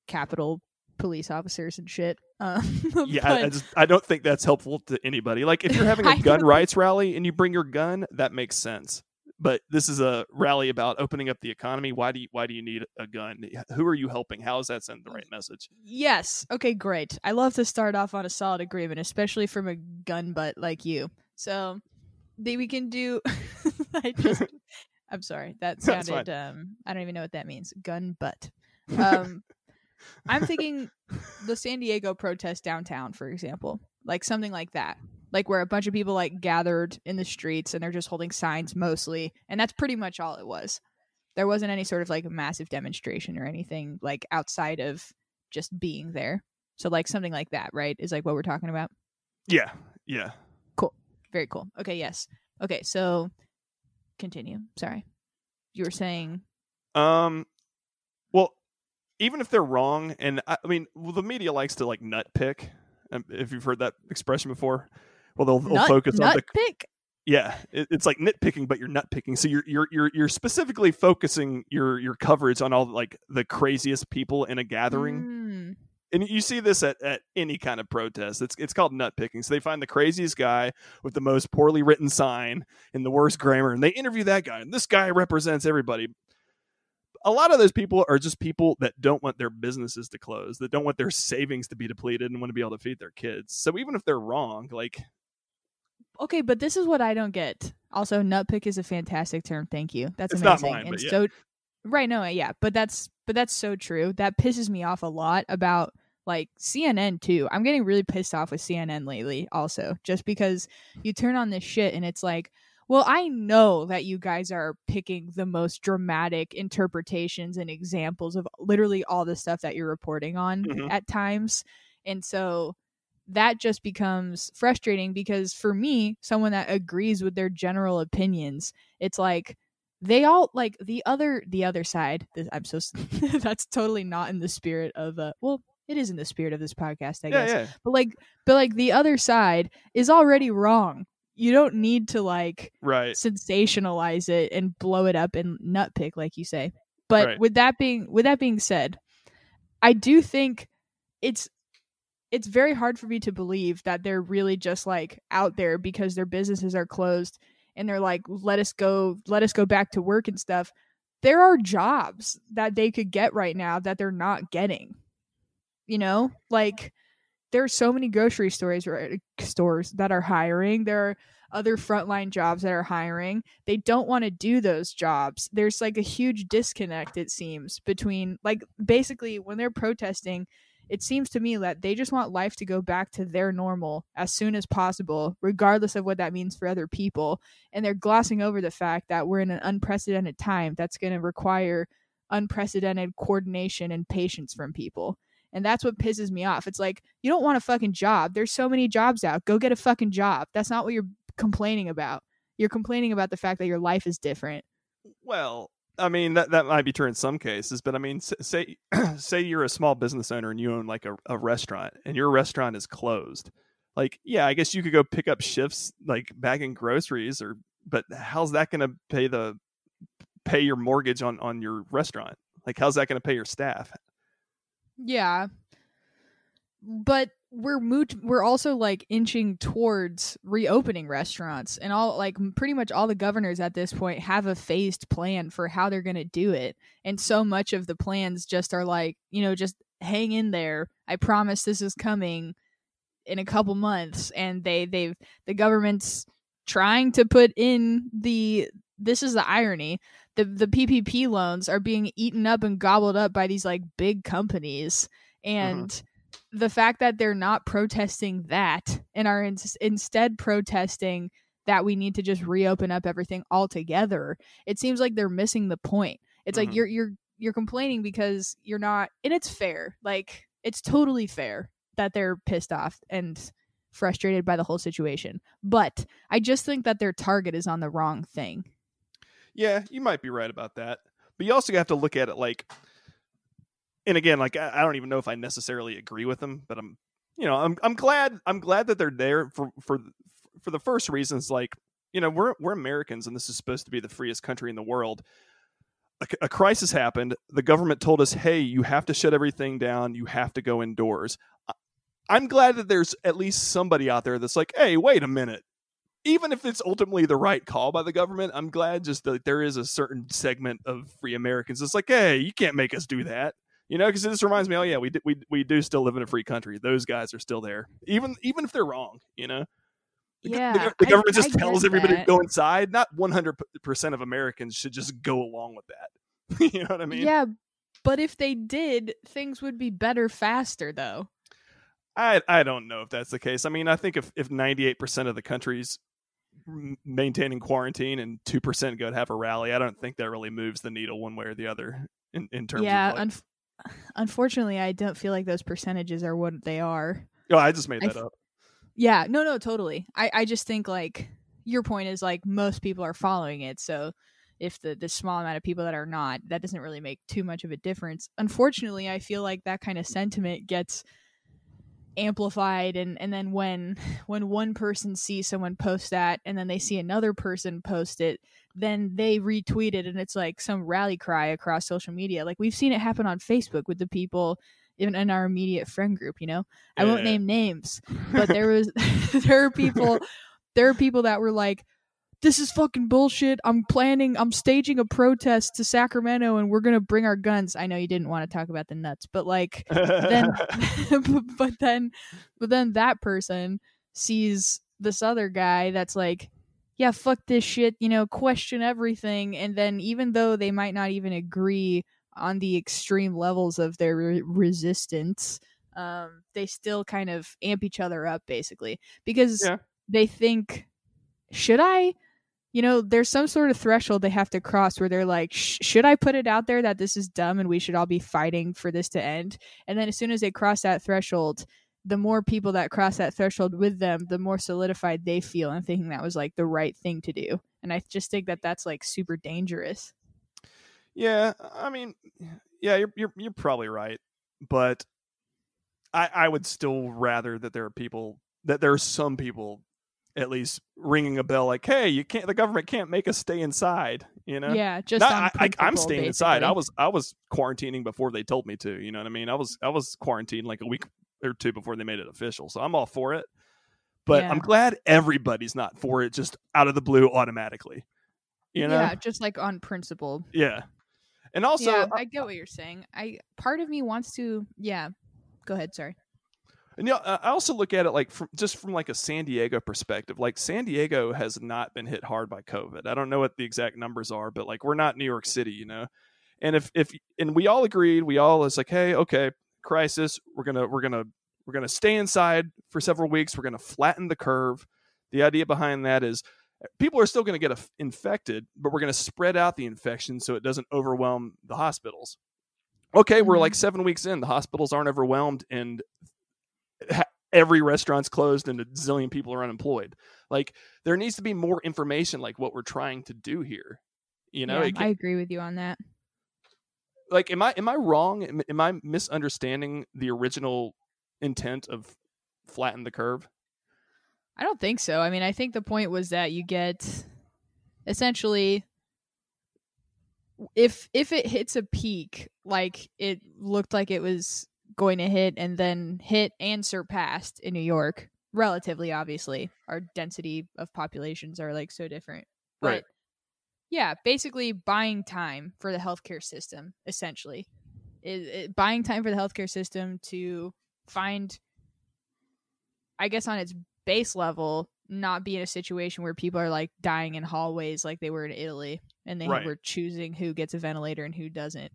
Capitol police officers and shit. Um, yeah, I, I just I don't think that's helpful to anybody. Like if you're having a gun rights rally and you bring your gun, that makes sense. But this is a rally about opening up the economy. Why do you why do you need a gun? Who are you helping? How is that send the right message? Yes. Okay, great. I love to start off on a solid agreement, especially from a gun butt like you. So the, we can do I just I'm sorry. That sounded um I don't even know what that means. Gun butt. Um I'm thinking the San Diego protest downtown, for example. Like something like that. Like where a bunch of people like gathered in the streets and they're just holding signs mostly, and that's pretty much all it was. There wasn't any sort of like massive demonstration or anything like outside of just being there. So like something like that, right? Is like what we're talking about. Yeah, yeah. Very cool. Okay, yes. Okay, so continue. Sorry. You were saying Um, well, even if they're wrong, and I, I mean, well, the media likes to like nut pick. Um, if you've heard that expression before, well, they'll, they'll nut, focus on nut the pick. yeah. It, it's like nitpicking, but you're nut picking. So you're you're you're you're specifically focusing your your coverage on all like the craziest people in a gathering. Mm. And you see this at, at any kind of protest. It's it's called nut picking. So they find the craziest guy with the most poorly written sign and the worst grammar, and they interview that guy. And this guy represents everybody. A lot of those people are just people that don't want their businesses to close, that don't want their savings to be depleted, and want to be able to feed their kids. So even if they're wrong, like okay, but this is what I don't get. Also, nutpick is a fantastic term. Thank you. That's amazing. mine, and yeah. so right, no, yeah, but that's but that's so true. That pisses me off a lot about like CNN too. I'm getting really pissed off with CNN lately also, just because you turn on this shit and it's like, well, I know that you guys are picking the most dramatic interpretations and examples of literally all the stuff that you're reporting on Mhm. at times. And so that just becomes frustrating because for me, someone that agrees with their general opinions, it's like they all like the other the other side. This, I'm so that's totally not in the spirit of uh well, it is in the spirit of this podcast, I yeah, guess. yeah, But like but like the other side is already wrong. You don't need to like right. sensationalize it and blow it up and nutpick like you say. But Right. with that being with that being said, I do think it's it's very hard for me to believe that they're really just like out there because their businesses are closed and they're like let us go let us go back to work and stuff. There are jobs that they could get right now that they're not getting. You know? Like there are so many grocery stores right, eh, stores that are hiring. There are other frontline jobs that are hiring. They don't want to do those jobs. There's like a huge disconnect it seems between like basically when they're protesting, it seems to me that they just want life to go back to their normal as soon as possible, regardless of what that means for other people. And they're glossing over the fact that we're in an unprecedented time that's going to require unprecedented coordination and patience from people. And that's what pisses me off. It's like, you don't want a fucking job. There's so many jobs out. Go get a fucking job. That's not what you're complaining about. You're complaining about the fact that your life is different. Well, I mean that that might be true in some cases, but I mean, say say you're a small business owner and you own like a, a restaurant, and your restaurant is closed. Like, yeah, I guess you could go pick up shifts like bagging groceries, or but how's that going to pay the pay your mortgage on on your restaurant? Like, how's that going to pay your staff? Yeah. But we're moot we're also like inching towards reopening restaurants and all like pretty much all the governors at this point have a phased plan for how they're going to do it. And so much of the plans just are like, you know, just hang in there. I promise this is coming in a couple months and they they've the government's trying to put in the this is the irony the the PPP loans are being eaten up and gobbled up by these like big companies mm-hmm. and the fact that they're not protesting that and are in, instead protesting that we need to just reopen up everything altogether it seems like they're missing the point it's Mhm. like you're you're you're complaining because you're not and it's fair like it's totally fair that they're pissed off and frustrated by the whole situation but i just think that their target is on the wrong thing Yeah, you might be right about that. But you also have to look at it like, and again, like I don't even know if I necessarily agree with them, but I'm, you know, I'm I'm glad I'm glad that they're there for for for the first reasons. Like, you know, we're we're Americans, and this is supposed to be the freest country in the world. A, a crisis happened. The government told us, "Hey, you have to shut everything down. You have to go indoors." I'm glad that there's at least somebody out there that's like, "Hey, wait a minute." even if it's ultimately the right call by the government, I'm glad just that there is a certain segment of free Americans. It's like, hey, you can't make us do that, you know, because this reminds me, oh yeah, we do, we we do still live in a free country. Those guys are still there, even even if they're wrong, you know. The, the Yeah, the I- government just I tells everybody that. to go inside. Not 100 percent of Americans should just go along with that. you know what I mean? yeah but if they did things would be better faster though I I don't know if that's the case. I mean, I think if if 98 percent of the country's maintaining quarantine and two percent go to have a rally, I don't think that really moves the needle one way or the other in in terms yeah of. Like, unf- unfortunately i don't feel like those percentages are what they are. Oh, I just made that up. yeah no no totally. I i just think like your point is like most people are following it so if the the small amount of people that are not that doesn't really make too much of a difference. Unfortunately i feel like that kind of sentiment gets amplified and and then when when one person sees someone post that and then they see another person post it then they retweet it and it's like some rally cry across social media. Like we've seen it happen on facebook with the people even in our immediate friend group you know? I won't name names but there was there are people there are people that were like this is fucking bullshit i'm planning i'm staging a protest to sacramento and we're gonna bring our guns i know you didn't want to talk about the nuts but like then but then but then that person sees this other guy that's like, yeah, fuck this shit, you know, question everything. And then even though they might not even agree on the extreme levels of their re- resistance, um, they still kind of amp each other up basically because Yeah. they think, should I? You know, there's some sort of threshold they have to cross where they're like, should I put it out there that this is dumb and we should all be fighting for this to end? And then as soon as they cross that threshold, the more people that cross that threshold with them, the more solidified they feel and thinking that was like the right thing to do. And I just think that that's like super dangerous. Yeah, I mean, yeah, you're you're you're probably right, but I I would still rather that there are people that there are some people at least ringing a bell like, hey, you can't the government can't make us stay inside, you know? Yeah, just Not- I, principle, staying inside. I was I was quarantining before they told me to. You know what I mean? I was I was quarantined like a week or two before they made it official. So I'm all for it. But Yeah. I'm glad everybody's not for it just out of the blue automatically. You know? Yeah, just like on principle. Yeah. And also, yeah, uh, I get what you're saying. I part of me wants to. Yeah, go ahead. Sorry. And you know, I also look at it like from just from like a San Diego perspective. Like San Diego has not been hit hard by COVID. I don't know what the exact numbers are, but like we're not New York City, you know. And if if and we all agreed, we all is like, hey, okay, crisis. We're gonna we're gonna we're gonna stay inside for several weeks. We're gonna flatten the curve. The idea behind that is eh, people are still going to get inf- infected, but we're going to spread out the infection so it doesn't overwhelm the hospitals. Okay, we're like mm-hmm. seven weeks in. The hospitals aren't overwhelmed, and every restaurant's closed, and a zillion people are unemployed. Like there needs to be more information, like what we're trying to do here. You know, yeah, It ca- I agree with you on that. like am I am I wrong? Am, am I misunderstanding the original intent of flatten the curve? I don't think so. I mean, I think the point was that you get essentially if if it hits a peak like it looked like it was going to hit and then hit and surpassed in New York, relatively obviously. Our density of populations are like so different. But Right. yeah, basically buying time for the healthcare system essentially. Is it, buying time for the healthcare system to find I guess on its base level, not be in a situation where people are like dying in hallways like they were in Italy and they Right. were choosing who gets a ventilator and who doesn't.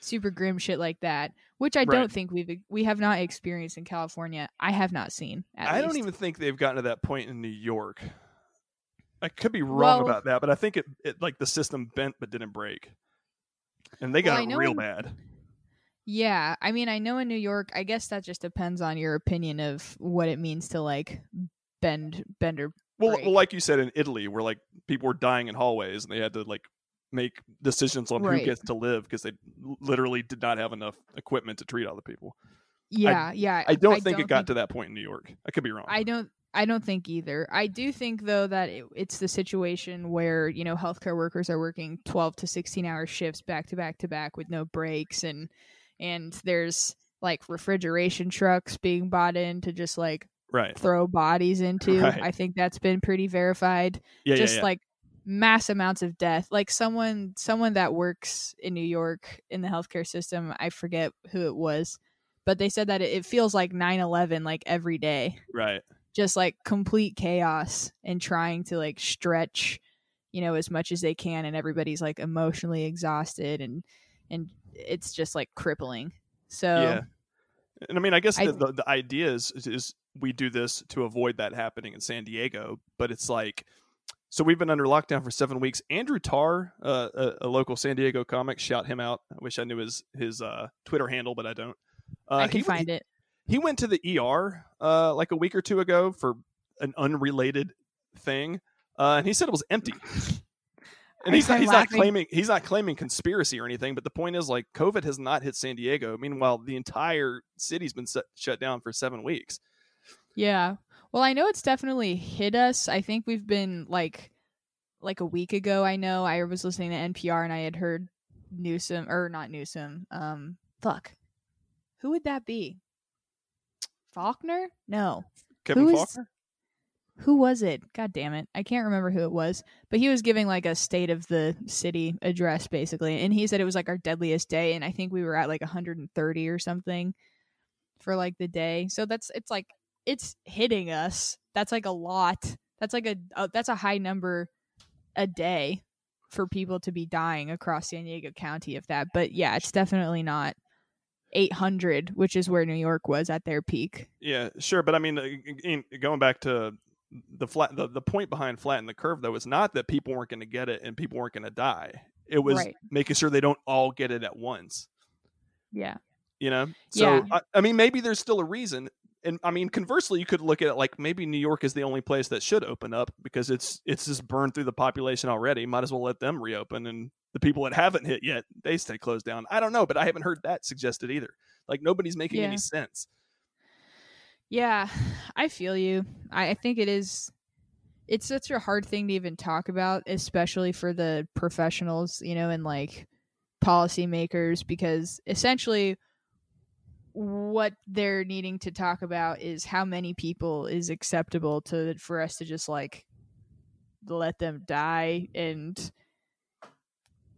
Super grim shit like that, which I Right. don't think we've we have not experienced in California. I have not seen. At I don't even think they've gotten to that point in New York. I could be wrong Well- about that, but I think it, it like the system bent but didn't break, and they got I it real in- bad. Yeah, I mean, I know in New York, I guess that just depends on your opinion of what it means to like bend bender. Well, well, like you said in Italy, where like people were dying in hallways, and they had to like make decisions on who gets to live because they literally did not have enough equipment to treat all the people. Yeah, yeah. I don't think it got to that point in New York. I could be wrong. I don't. I don't think either. I do think though that it, it's the situation where you know healthcare workers are working twelve to sixteen hour shifts back to back to back with no breaks, and and there's like refrigeration trucks being bought in to just like right? throw bodies into. Right. I think that's been pretty verified. Yeah, just yeah, yeah. like mass amounts of death. Like someone someone that works in New York in the healthcare system, I forget who it was, but they said that it, feels like 9/11 like every day. right. Just like complete chaos and trying to like stretch, you know, as much as they can and everybody's like emotionally exhausted and and it's just like crippling. So Yeah. And I mean, I guess I- the, the, the idea is is we do this to avoid that happening in San Diego, but it's like so we've been under lockdown for seven weeks. Andrew Tarr, uh, a, a local San Diego comic, shout him out. I wish I knew his his uh, Twitter handle, but I don't. Uh, I can he, find it. he went to the ER uh, like a week or two ago for an unrelated thing, uh, and he said it was empty. And he's not, he's not claiming he's not claiming conspiracy or anything, but the point is like COVID has not hit San Diego. Meanwhile, the entire city's been set, shut down for seven weeks. Yeah. Well, I know it's definitely hit us. I think we've been like like a week ago, I know I was listening to NPR and I had heard Newsom or not Newsom. Um fuck. Who would that be? Faulconer? No. Kevin Who is- Faulconer. Who was it? God damn it. I can't remember who it was. But he was giving like a state of the city address basically. And he said it was like our deadliest day and I think we were at like 130 or something for like the day. So that's it's like it's hitting us. That's like a lot. That's like a, a that's a high number a day for people to be dying across San Diego County of that. But yeah, it's definitely not 800, which is where New York was at their peak. Yeah, sure, but I mean, uh, going back to the flat, the, the point behind flatten the curve though is not that people weren't going to get it and people weren't going to die. It was Right. making sure they don't all get it at once. Yeah. You know, so Yeah. I, I mean, maybe there's still a reason. And I mean, conversely, you could look at it like maybe New York is the only place that should open up because it's it's just burned through the population already. Might as well let them reopen, and the people that haven't hit yet they stay closed down. I don't know, but I haven't heard that suggested either. Like nobody's making Yeah. any sense. Yeah, I feel you. I, I think it is. It's such a hard thing to even talk about, especially for the professionals, you know, and like policymakers, because essentially what they're needing to talk about is how many people is acceptable to for us to just like let them die and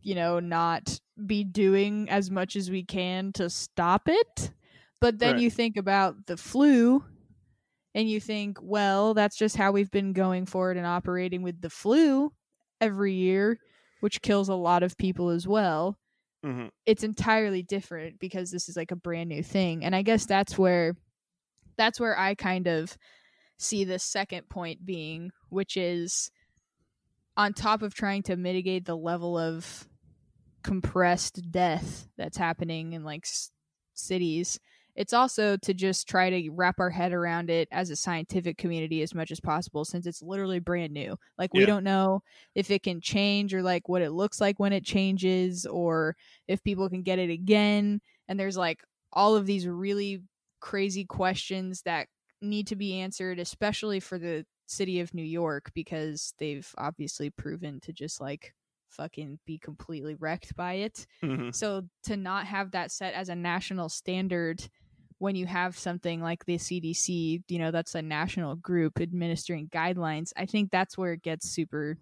you know not be doing as much as we can to stop it but then Right. you think about the flu and you think well that's just how we've been going forward and operating with the flu every year which kills a lot of people as well hmm it's entirely different because this is like a brand new thing and i guess that's where that's where i kind of see the second point being which is on top of trying to mitigate the level of compressed death that's happening in like s- cities it's also to just try to wrap our head around it as a scientific community as much as possible since it's literally brand new. Like we Yeah. don't know if it can change or like what it looks like when it changes or if people can get it again. And there's like all of these really crazy questions that need to be answered especially for the city of New York because they've obviously proven to just like fucking be completely wrecked by it. Hmm so to not have that set as a national standard when you have something like the CDC, you know, that's a national group administering guidelines, I think that's where it gets super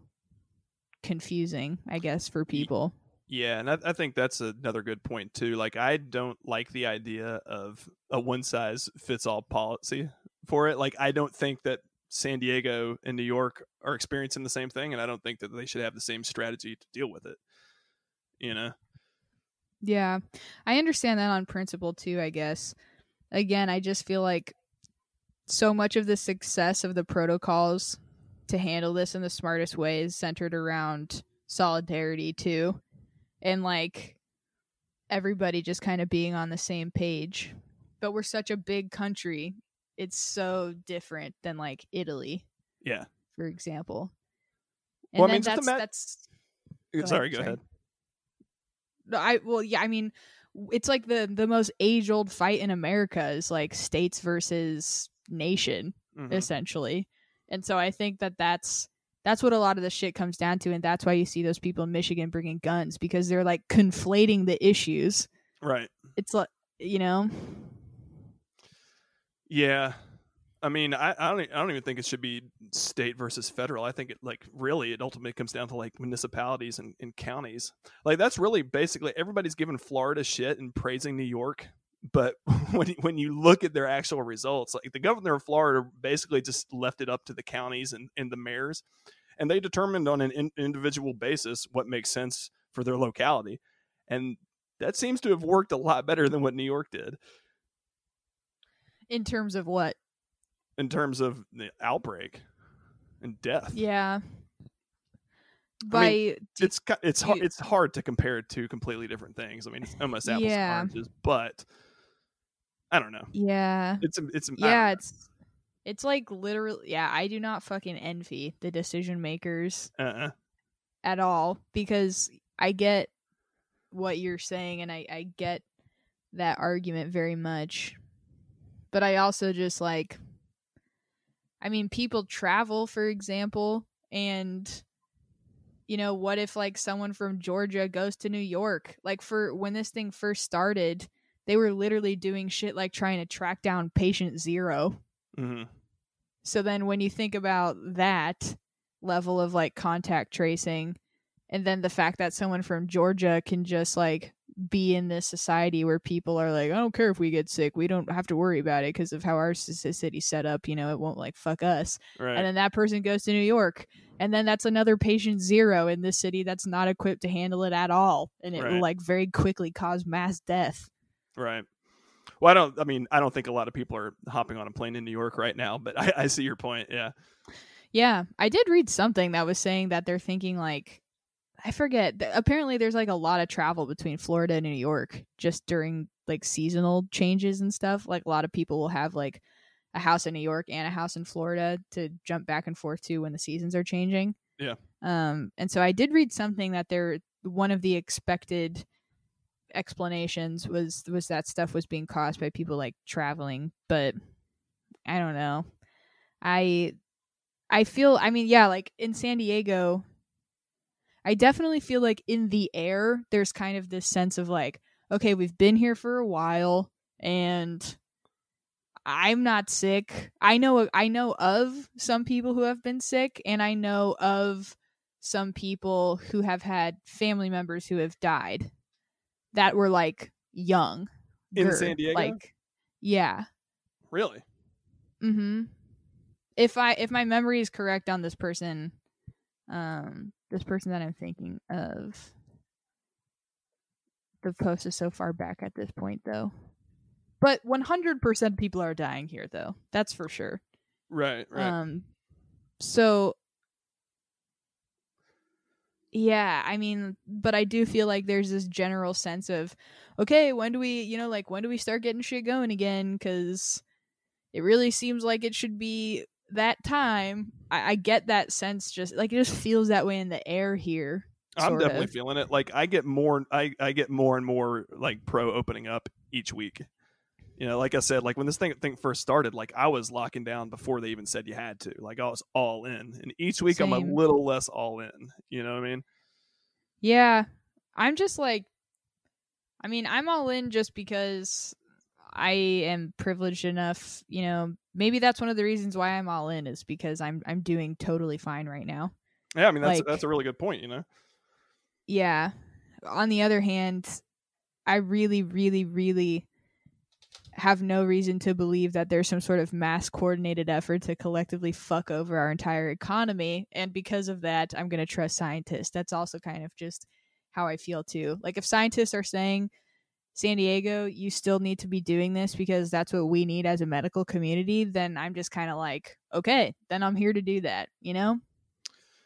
confusing, I guess, for people. Yeah, and I, I think that's another good point too. Like, I don't like the idea of a one size fits all policy for it. Like, I don't think that San Diego and New York are experiencing the same thing, and I don't think that they should have the same strategy to deal with it. You know? Yeah. I understand that on principle too, I guess. Again, I just feel like so much of the success of the protocols to handle this in the smartest way is centered around solidarity too. And like everybody just kind of being on the same page. But we're such a big country. It's so different than like Italy, Yeah. for example. Well, I then mean, just that's ima- that's ahead, sorry, go sorry. ahead. No, I well, yeah, I mean, it's like the the most age old fight in America is like states versus nation, Mhm. essentially. And so I think that that's that's what a lot of the shit comes down to, and that's why you see those people in Michigan bringing guns because they're like conflating the issues. Right. It's like you know, Yeah. I mean, I, I don't. I don't even think it should be state versus federal. I think it like really it ultimately comes down to like municipalities and, and counties. Like that's really basically everybody's giving Florida shit and praising New York, but when when you look at their actual results, like the governor of Florida basically just left it up to the counties and, and the mayors, and they determined on an in, individual basis what makes sense for their locality, and that seems to have worked a lot better than what New York did. in terms of what? In terms of the outbreak and death. Yeah. By I mean, It's it's hard, it's hard to compare two completely different things. I mean, it's almost apples Yeah. and oranges, but I don't know. yeah. It's it's a- I don't yeah it's it's like literally yeah i do not fucking envy the decision makers uh-uh. at all because i get what you're saying and i i get that argument very much but i also just like i mean people travel for example and you know what if like someone from georgia goes to new york like for when this thing first started they were literally doing shit like trying to track down patient zero Mhm. so then when you think about that level of like contact tracing and then the fact that someone from Georgia can just like be in this society where people are like, I don't care if we get sick, we don't have to worry about it because of how our city's set up. You know, it won't like fuck us. Right. And then that person goes to New York, and then that's another patient zero in this city that's not equipped to handle it at all, and it Right. will like very quickly cause mass death. Right. Well, I don't. I mean, I don't think a lot of people are hopping on a plane in New York right now, but I, I see your point. Yeah. Yeah, I did read something that was saying that they're thinking like I forget. Apparently there's like a lot of travel between Florida and New York just during like seasonal changes and stuff. Like a lot of people will have like a house in New York and a house in Florida to jump back and forth to when the seasons are changing. Yeah. Um and so I did read something that they're one of the expected explanations was was that stuff was being caused by people like traveling, but I don't know. I I feel I mean, yeah, like in San Diego, I definitely feel like in the air there's kind of this sense of like, okay, we've been here for a while and I'm not sick. I know I know of some people who have been sick and I know of some people who have had family members who have died that were like young. In San Diego? Like yeah. Really? Mm-hmm. If I if my memory is correct on this person, um, this person that I'm thinking of, the post is so far back at this point, though. But 100% people are dying here, though. That's for sure. Right. Right. Um, so yeah, I mean, but I do feel like there's this general sense of, okay, when do we, you know, like when do we start getting shit going again? Because it really seems like it should be that time. I, I get that sense, just like it just feels that way in the air here. I'm definitely of. feeling it. Like I get more. I I get more and more like pro opening up each week. You know, like I said, like when this thing thing first started, like I was locking down before they even said you had to. Like I was all in, and each week I'm a little less all in. You know what I mean? Yeah, I'm just like, I mean, I'm all in just because I am privileged enough. You know, maybe that's one of the reasons why I'm all in is because I'm I'm doing totally fine right now. Yeah, I mean that's Like- that's a really good point. You know? Yeah. On the other hand, I really, really, really have no reason to believe that there's some sort of mass coordinated effort to collectively fuck over our entire economy. And because of that, I'm going to trust scientists. That's also kind of just how I feel too. Like if scientists are saying, San Diego, you still need to be doing this because that's what we need as a medical community, then I'm just kind of like, okay, then I'm here to do that, you know?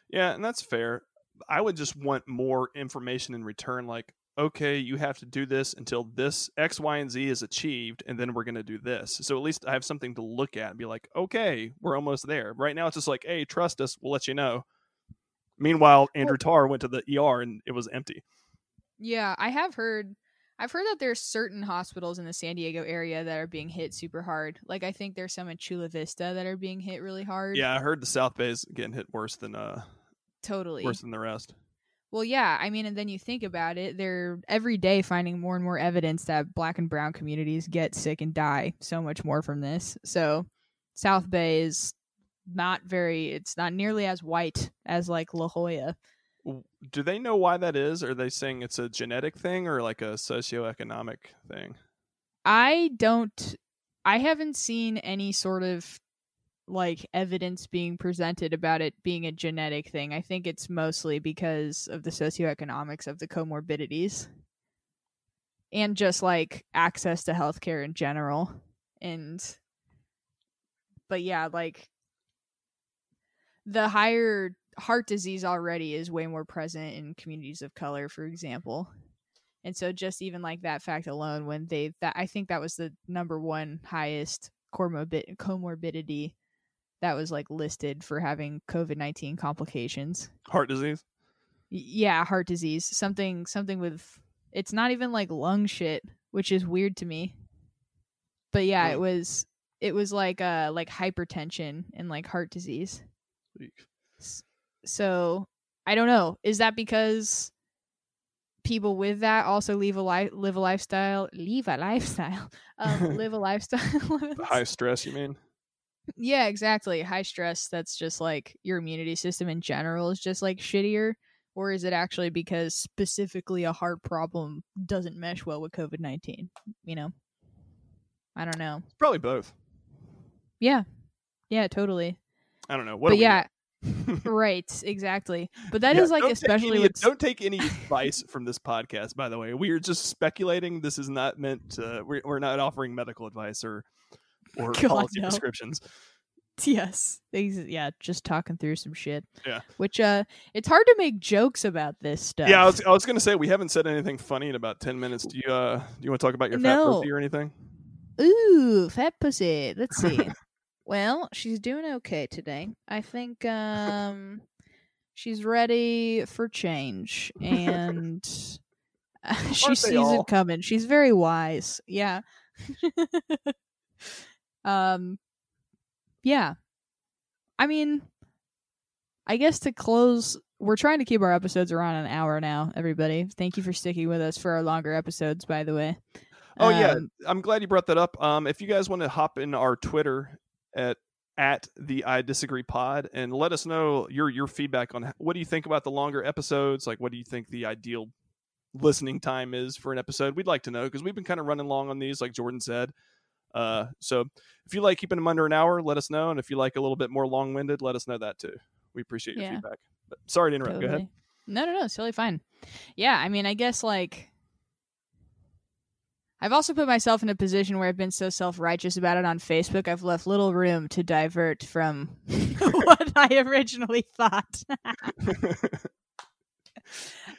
Yeah, and that's fair. I would just want more information in return, like, okay, you have to do this until this X, Y, and Z is achieved, and then we're going to do this. So at least I have something to look at and be like, okay, we're almost there. Right now, it's just like, hey, trust us, we'll let you know. Meanwhile, Andrew Tarr went to the ER and it was empty. Yeah, I have heard. I've heard that there's certain hospitals in the San Diego area that are being hit super hard. Like I think there's some in Chula Vista that are being hit really hard. Yeah, I heard the South Bay is getting hit worse than uh totally. worse than the rest. Well, yeah. I mean, and then you think about it, they're every day finding more and more evidence that Black and Brown communities get sick and die so much more from this. So South Bay is not very. It's not nearly as white as like La Jolla. Do they know why that is? Are they saying it's a genetic thing or like a socioeconomic thing? I don't I haven't seen any sort of like evidence being presented about it being a genetic thing. I think it's mostly because of the socioeconomics of the comorbidities and just like access to healthcare in general. And but yeah, like the higher heart disease already is way more present in communities of color, for example. And so just even like that fact alone, when they that I think that was the number one highest comorbid comorbidity that was like listed for having COVID nineteen complications. Heart disease? Yeah, heart disease, something something with it's not even like lung shit, which is weird to me. But yeah, it was it was like uh like hypertension and like heart disease. Eek. So I don't know. Is that because people with that also leave a life live a lifestyle leave a lifestyle um live a lifestyle High stress, you mean? yeah exactly high stress that's just like your immunity system in general is just like shittier or is it actually because specifically a heart problem doesn't mesh well with COVID nineteen? You know, I don't know. Probably both. Yeah, yeah, totally. I don't know. What but yeah? Right, exactly. But that is Yeah, like especially any- don't take any advice from this podcast. By the way, we are just speculating. This is not meant. To, we're we're not offering medical advice or or God, policy no. prescriptions. Yes. These yeah, just talking through some shit. Yeah. Which uh it's hard to make jokes about this stuff. Yeah, I was I was gonna say we haven't said anything funny in about ten minutes. Do you uh do you want to talk about your fat No. pussy or anything? Ooh, fat pussy. Let's see. well, she's doing okay today. I think um she's ready for change and she sees all? it coming. She's very wise. Yeah. um yeah. I mean I guess to close we're trying to keep our episodes around an hour now, everybody. Thank you for sticking with us for our longer episodes, by the way. Oh yeah, Um, I'm glad you brought that up. Um, if you guys want to hop in our Twitter at at the I disagree pod and let us know your your feedback on what do you think about the longer episodes? Like, what do you think the ideal listening time is for an episode? We'd like to know because we've been kind of running long on these, like Jordan said. Uh, so if you like keeping them under an hour, let us know, and if you like a little bit more long winded, let us know that too. We appreciate your Yeah. feedback. But sorry to interrupt. Go ahead. No, no, no. It's totally fine. Yeah, I mean, I guess like I've also put myself in a position where I've been so self righteous about it on Facebook. I've left little room to divert from what I originally thought.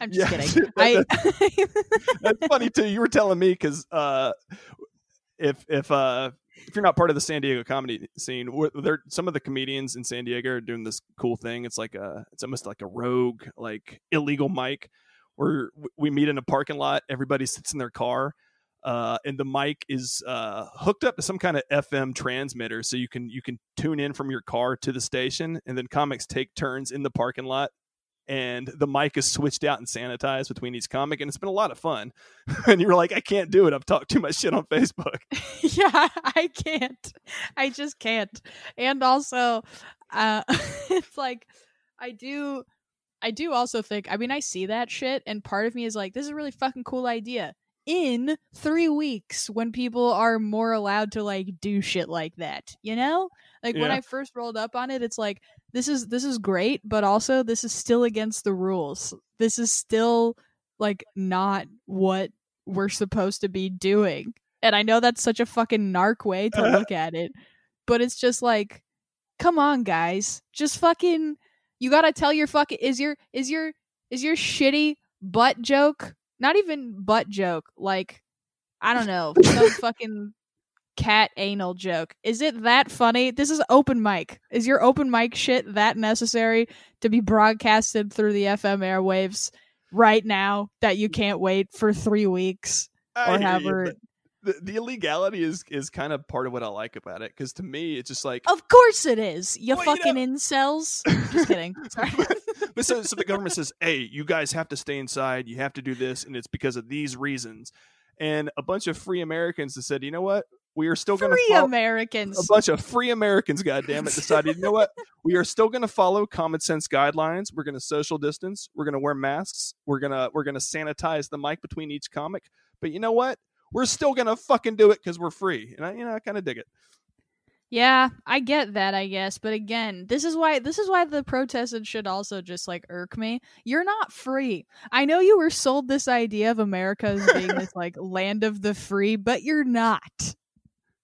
I'm just Yeah, kidding. that- I That's funny too. You were telling me because uh, if if uh, if you're not part of the San Diego comedy scene, there some of the comedians in San Diego are doing this cool thing. It's like a it's almost like a rogue like illegal mic where we meet in a parking lot. Everybody sits in their car. Uh, and the mic is uh, hooked up to some kind of FM transmitter, so you can you can tune in from your car to the station, and then comics take turns in the parking lot and the mic is switched out and sanitized between each comic and it's been a lot of fun and you were like i can't do it i've talked too much shit on facebook yeah, I can't. I just can't. And also, uh it's like I do I do also think I mean I see that shit and part of me is like this is a really fucking cool idea. In 3 weeks when people are more allowed to like do shit like that, you know? Like when I first rolled up on it it's like this is this is great, but also this is still against the rules. This is still like not what we're supposed to be doing. And I know that's such a fucking narc way to look at it, but it's just like, come on, guys, just fucking. You gotta tell your fucking is your is your is your shitty butt joke not even butt joke like I don't know some fucking cat anal joke. Is it that funny? This is open mic. Is your open mic shit that necessary to be broadcasted through the FM airwaves right now that you can't wait for three weeks? I Or hear have you, her- but the, the illegality is is kind of part of what i like about it because to me it's just like Of course it is. You Well, you fucking know- incels. Just kidding. Sorry. but so, so the government says hey you guys have to stay inside you have to do this and it's because of these reasons and a bunch of free americans that said you know what we are still going to Free follow Americans. a bunch of free Americans, goddamn it, decided, you know what? We are still going to follow common sense guidelines. We're going to social distance. We're going to wear masks. We're gonna we're gonna sanitize the mic between each comic. But you know what? We're still going to fucking do it because we're free. And I, you know, I kind of dig it. Yeah, I get that, I guess, but again, this is why this is why the protests should also just like irk me. You're not free. I know you were sold this idea of America as being this like land of the free, but you're not.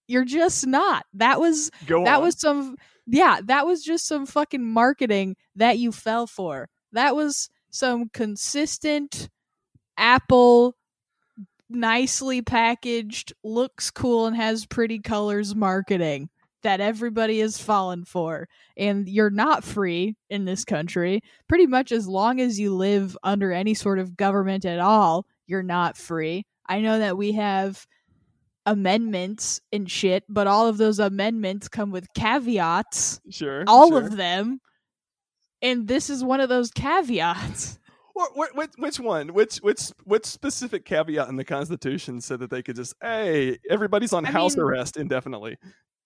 You're just not. That was Go that on. was some yeah, that was just some fucking marketing that you fell for. That was some consistent Apple nicely packaged, looks cool and has pretty colors marketing that everybody is falling for. And you're not free in this country. Pretty much as long as you live under any sort of government at all, you're not free. I know that we have amendments and shit, but all of those amendments come with caveats, sure. all sure. of them. And this is one of those caveats. Which, which one? Which which which specific caveat in the Constitution said that they could just, hey, everybody's on I house mean- arrest indefinitely?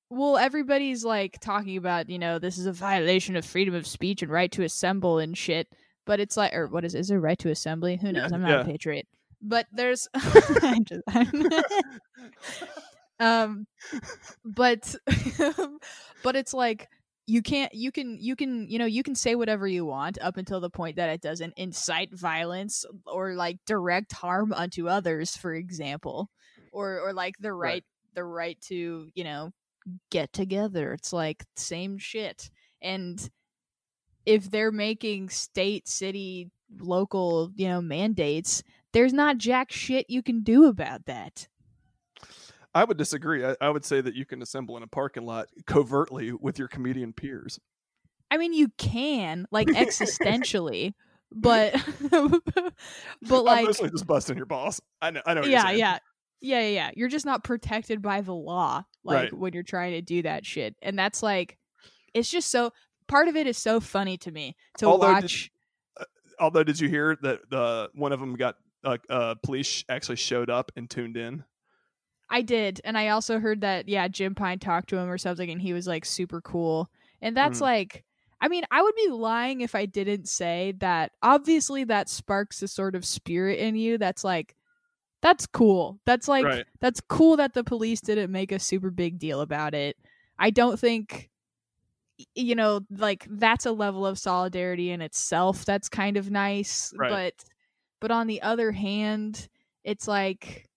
Well, everybody's like talking about, you know, this is a violation of freedom of speech and right to assemble and shit. but it's like, or what is is there right to assembly? Who knows? Yeah, I'm not yeah. a patriot, but there's, I'm just, um, but but it's like you can't you can you can you know you can say whatever you want up until the point that it doesn't incite violence or like direct harm unto others for example or or like the right, Right. the right to you know get together. It's like same shit. And if they're making state city local you know mandates there's not jack shit you can do about that I would disagree. I, I would say that you can assemble in a parking lot covertly with your comedian peers. I mean, you can like existentially, but but I'm like mostly just busting your balls. I know. I know. What you're yeah, yeah, yeah, yeah, yeah. You're just not protected by the law, like Right. when you're trying to do that shit, and that's like, it's just so. Part of it is so funny to me to Although did- watch. Although, did you hear that the one of them got uh, uh, police actually showed up and tuned in? I did, and I also heard that yeah, Jim Pine talked to him or something, and he was like super cool, and that's Mhm. like. I mean, I would be lying if I didn't say that obviously that sparks a sort of spirit in you that's like that's cool. That's like Right. that's cool that the police didn't make a super big deal about it. I don't think you know, like that's a level of solidarity in itself that's kind of nice, Right. but but on the other hand, it's like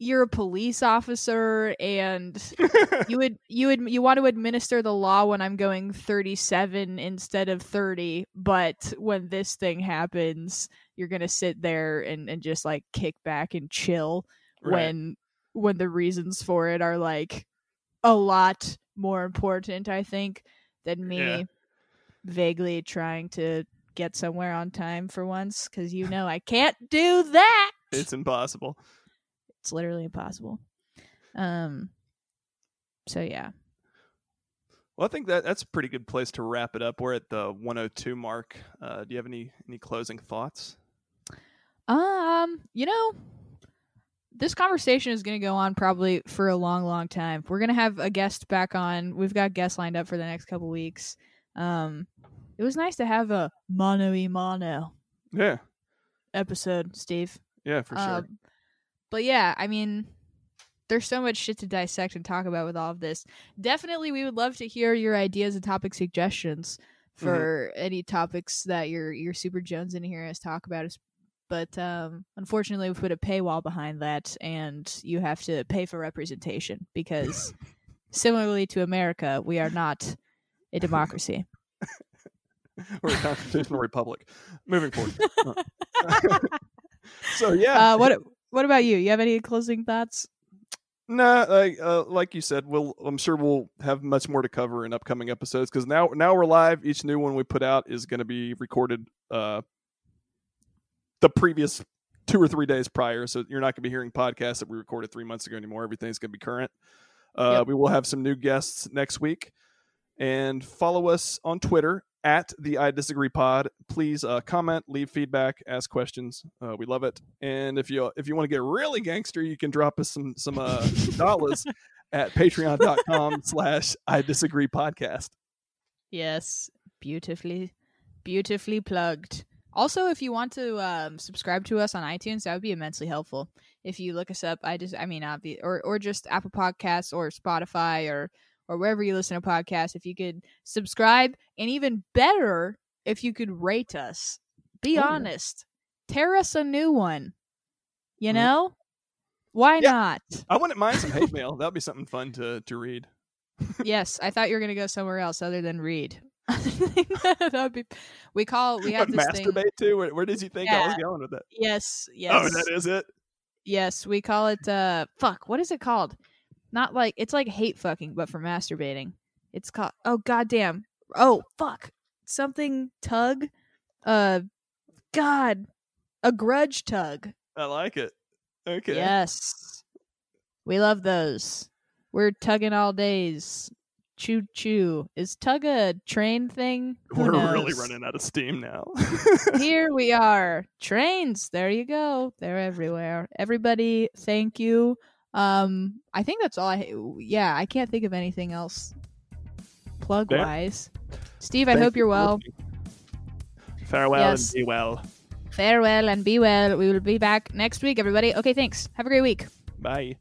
you're a police officer and you would you would you want to administer the law when I'm going 37 instead of 30, but when this thing happens, you're gonna sit there and and just like kick back and chill Right. when when the reasons for it are like a lot more important, I think, than me Yeah. vaguely trying to get somewhere on time for once because you know I can't do that it's impossible. It's literally impossible. Um. So yeah, Well, I think that that's a pretty good place to wrap it up. We're at the 102 mark. Uh, do you have any any closing thoughts? um, you know, this conversation is going to go on probably for a long, long time. We're going to have a guest back on. We've got guests lined up for the next couple weeks. Um, it was nice to have a mono e mono Yeah, episode, Steve. yeah, for sure. Um, but yeah, I mean, there's so much shit to dissect and talk about with all of this. Definitely, we would love to hear your ideas and topic suggestions for any topics that you're you're super Jones in here us talk about. But um, unfortunately, we put a paywall behind that, and you have to pay for representation because, similarly to America, we are not a democracy. We're a constitutional republic. Moving forward. so yeah, Uh, what what about you? You have any closing thoughts? No, like uh, like you said, we'll I'm sure we'll have much more to cover in upcoming episodes because now now we're live. Each new one we put out is going to be recorded uh, the previous two or three days prior, so you're not going to be hearing podcasts that we recorded three months ago anymore. Everything's going to be current. Uh, Yep. We will have some new guests next week, and follow us on Twitter at the I Disagree Pod. Please uh, comment, leave feedback, ask questions. Uh, we love it. And if you if you want to get really gangster, you can drop us some some uh, dollars at patreon.com slash I Disagree Podcast. Yes, beautifully, beautifully plugged. Also, if you want to um, subscribe to us on iTunes, that would be immensely helpful. If you look us up, I just, I mean, obvi- or or just Apple Podcasts or Spotify or or wherever you listen to podcasts, if you could subscribe, and even better, if you could rate us. Be Oh, yeah. honest, tear us a new one. You know, why Yeah. not? I wouldn't mind some hate mail. That'd be something fun to to read. yes, I thought you were gonna go somewhere else other than read. that would be. We call we have What, this thing. masturbate too? Where, where did you think I was going with that? Yes, yes, Oh, that is it. yes. We call it. uh Fuck. What is it called? Not like it's like hate fucking, but for masturbating. It's called. Oh goddamn. Oh fuck. Something tug. Uh, God. A grudge tug. I like it. Okay. Yes. We love those. We're tugging all days. Choo choo. Is tug a train thing? Who We're really running out of steam now. Here we are. Trains. There you go. They're everywhere. Everybody, thank you. Um, I think that's all I. Yeah, I can't think of anything else. Plug wise, Steve. I Thank hope you you're well. Farewell Yes. and be well. Farewell and be well. We will be back next week, everybody. Okay, thanks. Have a great week. Bye.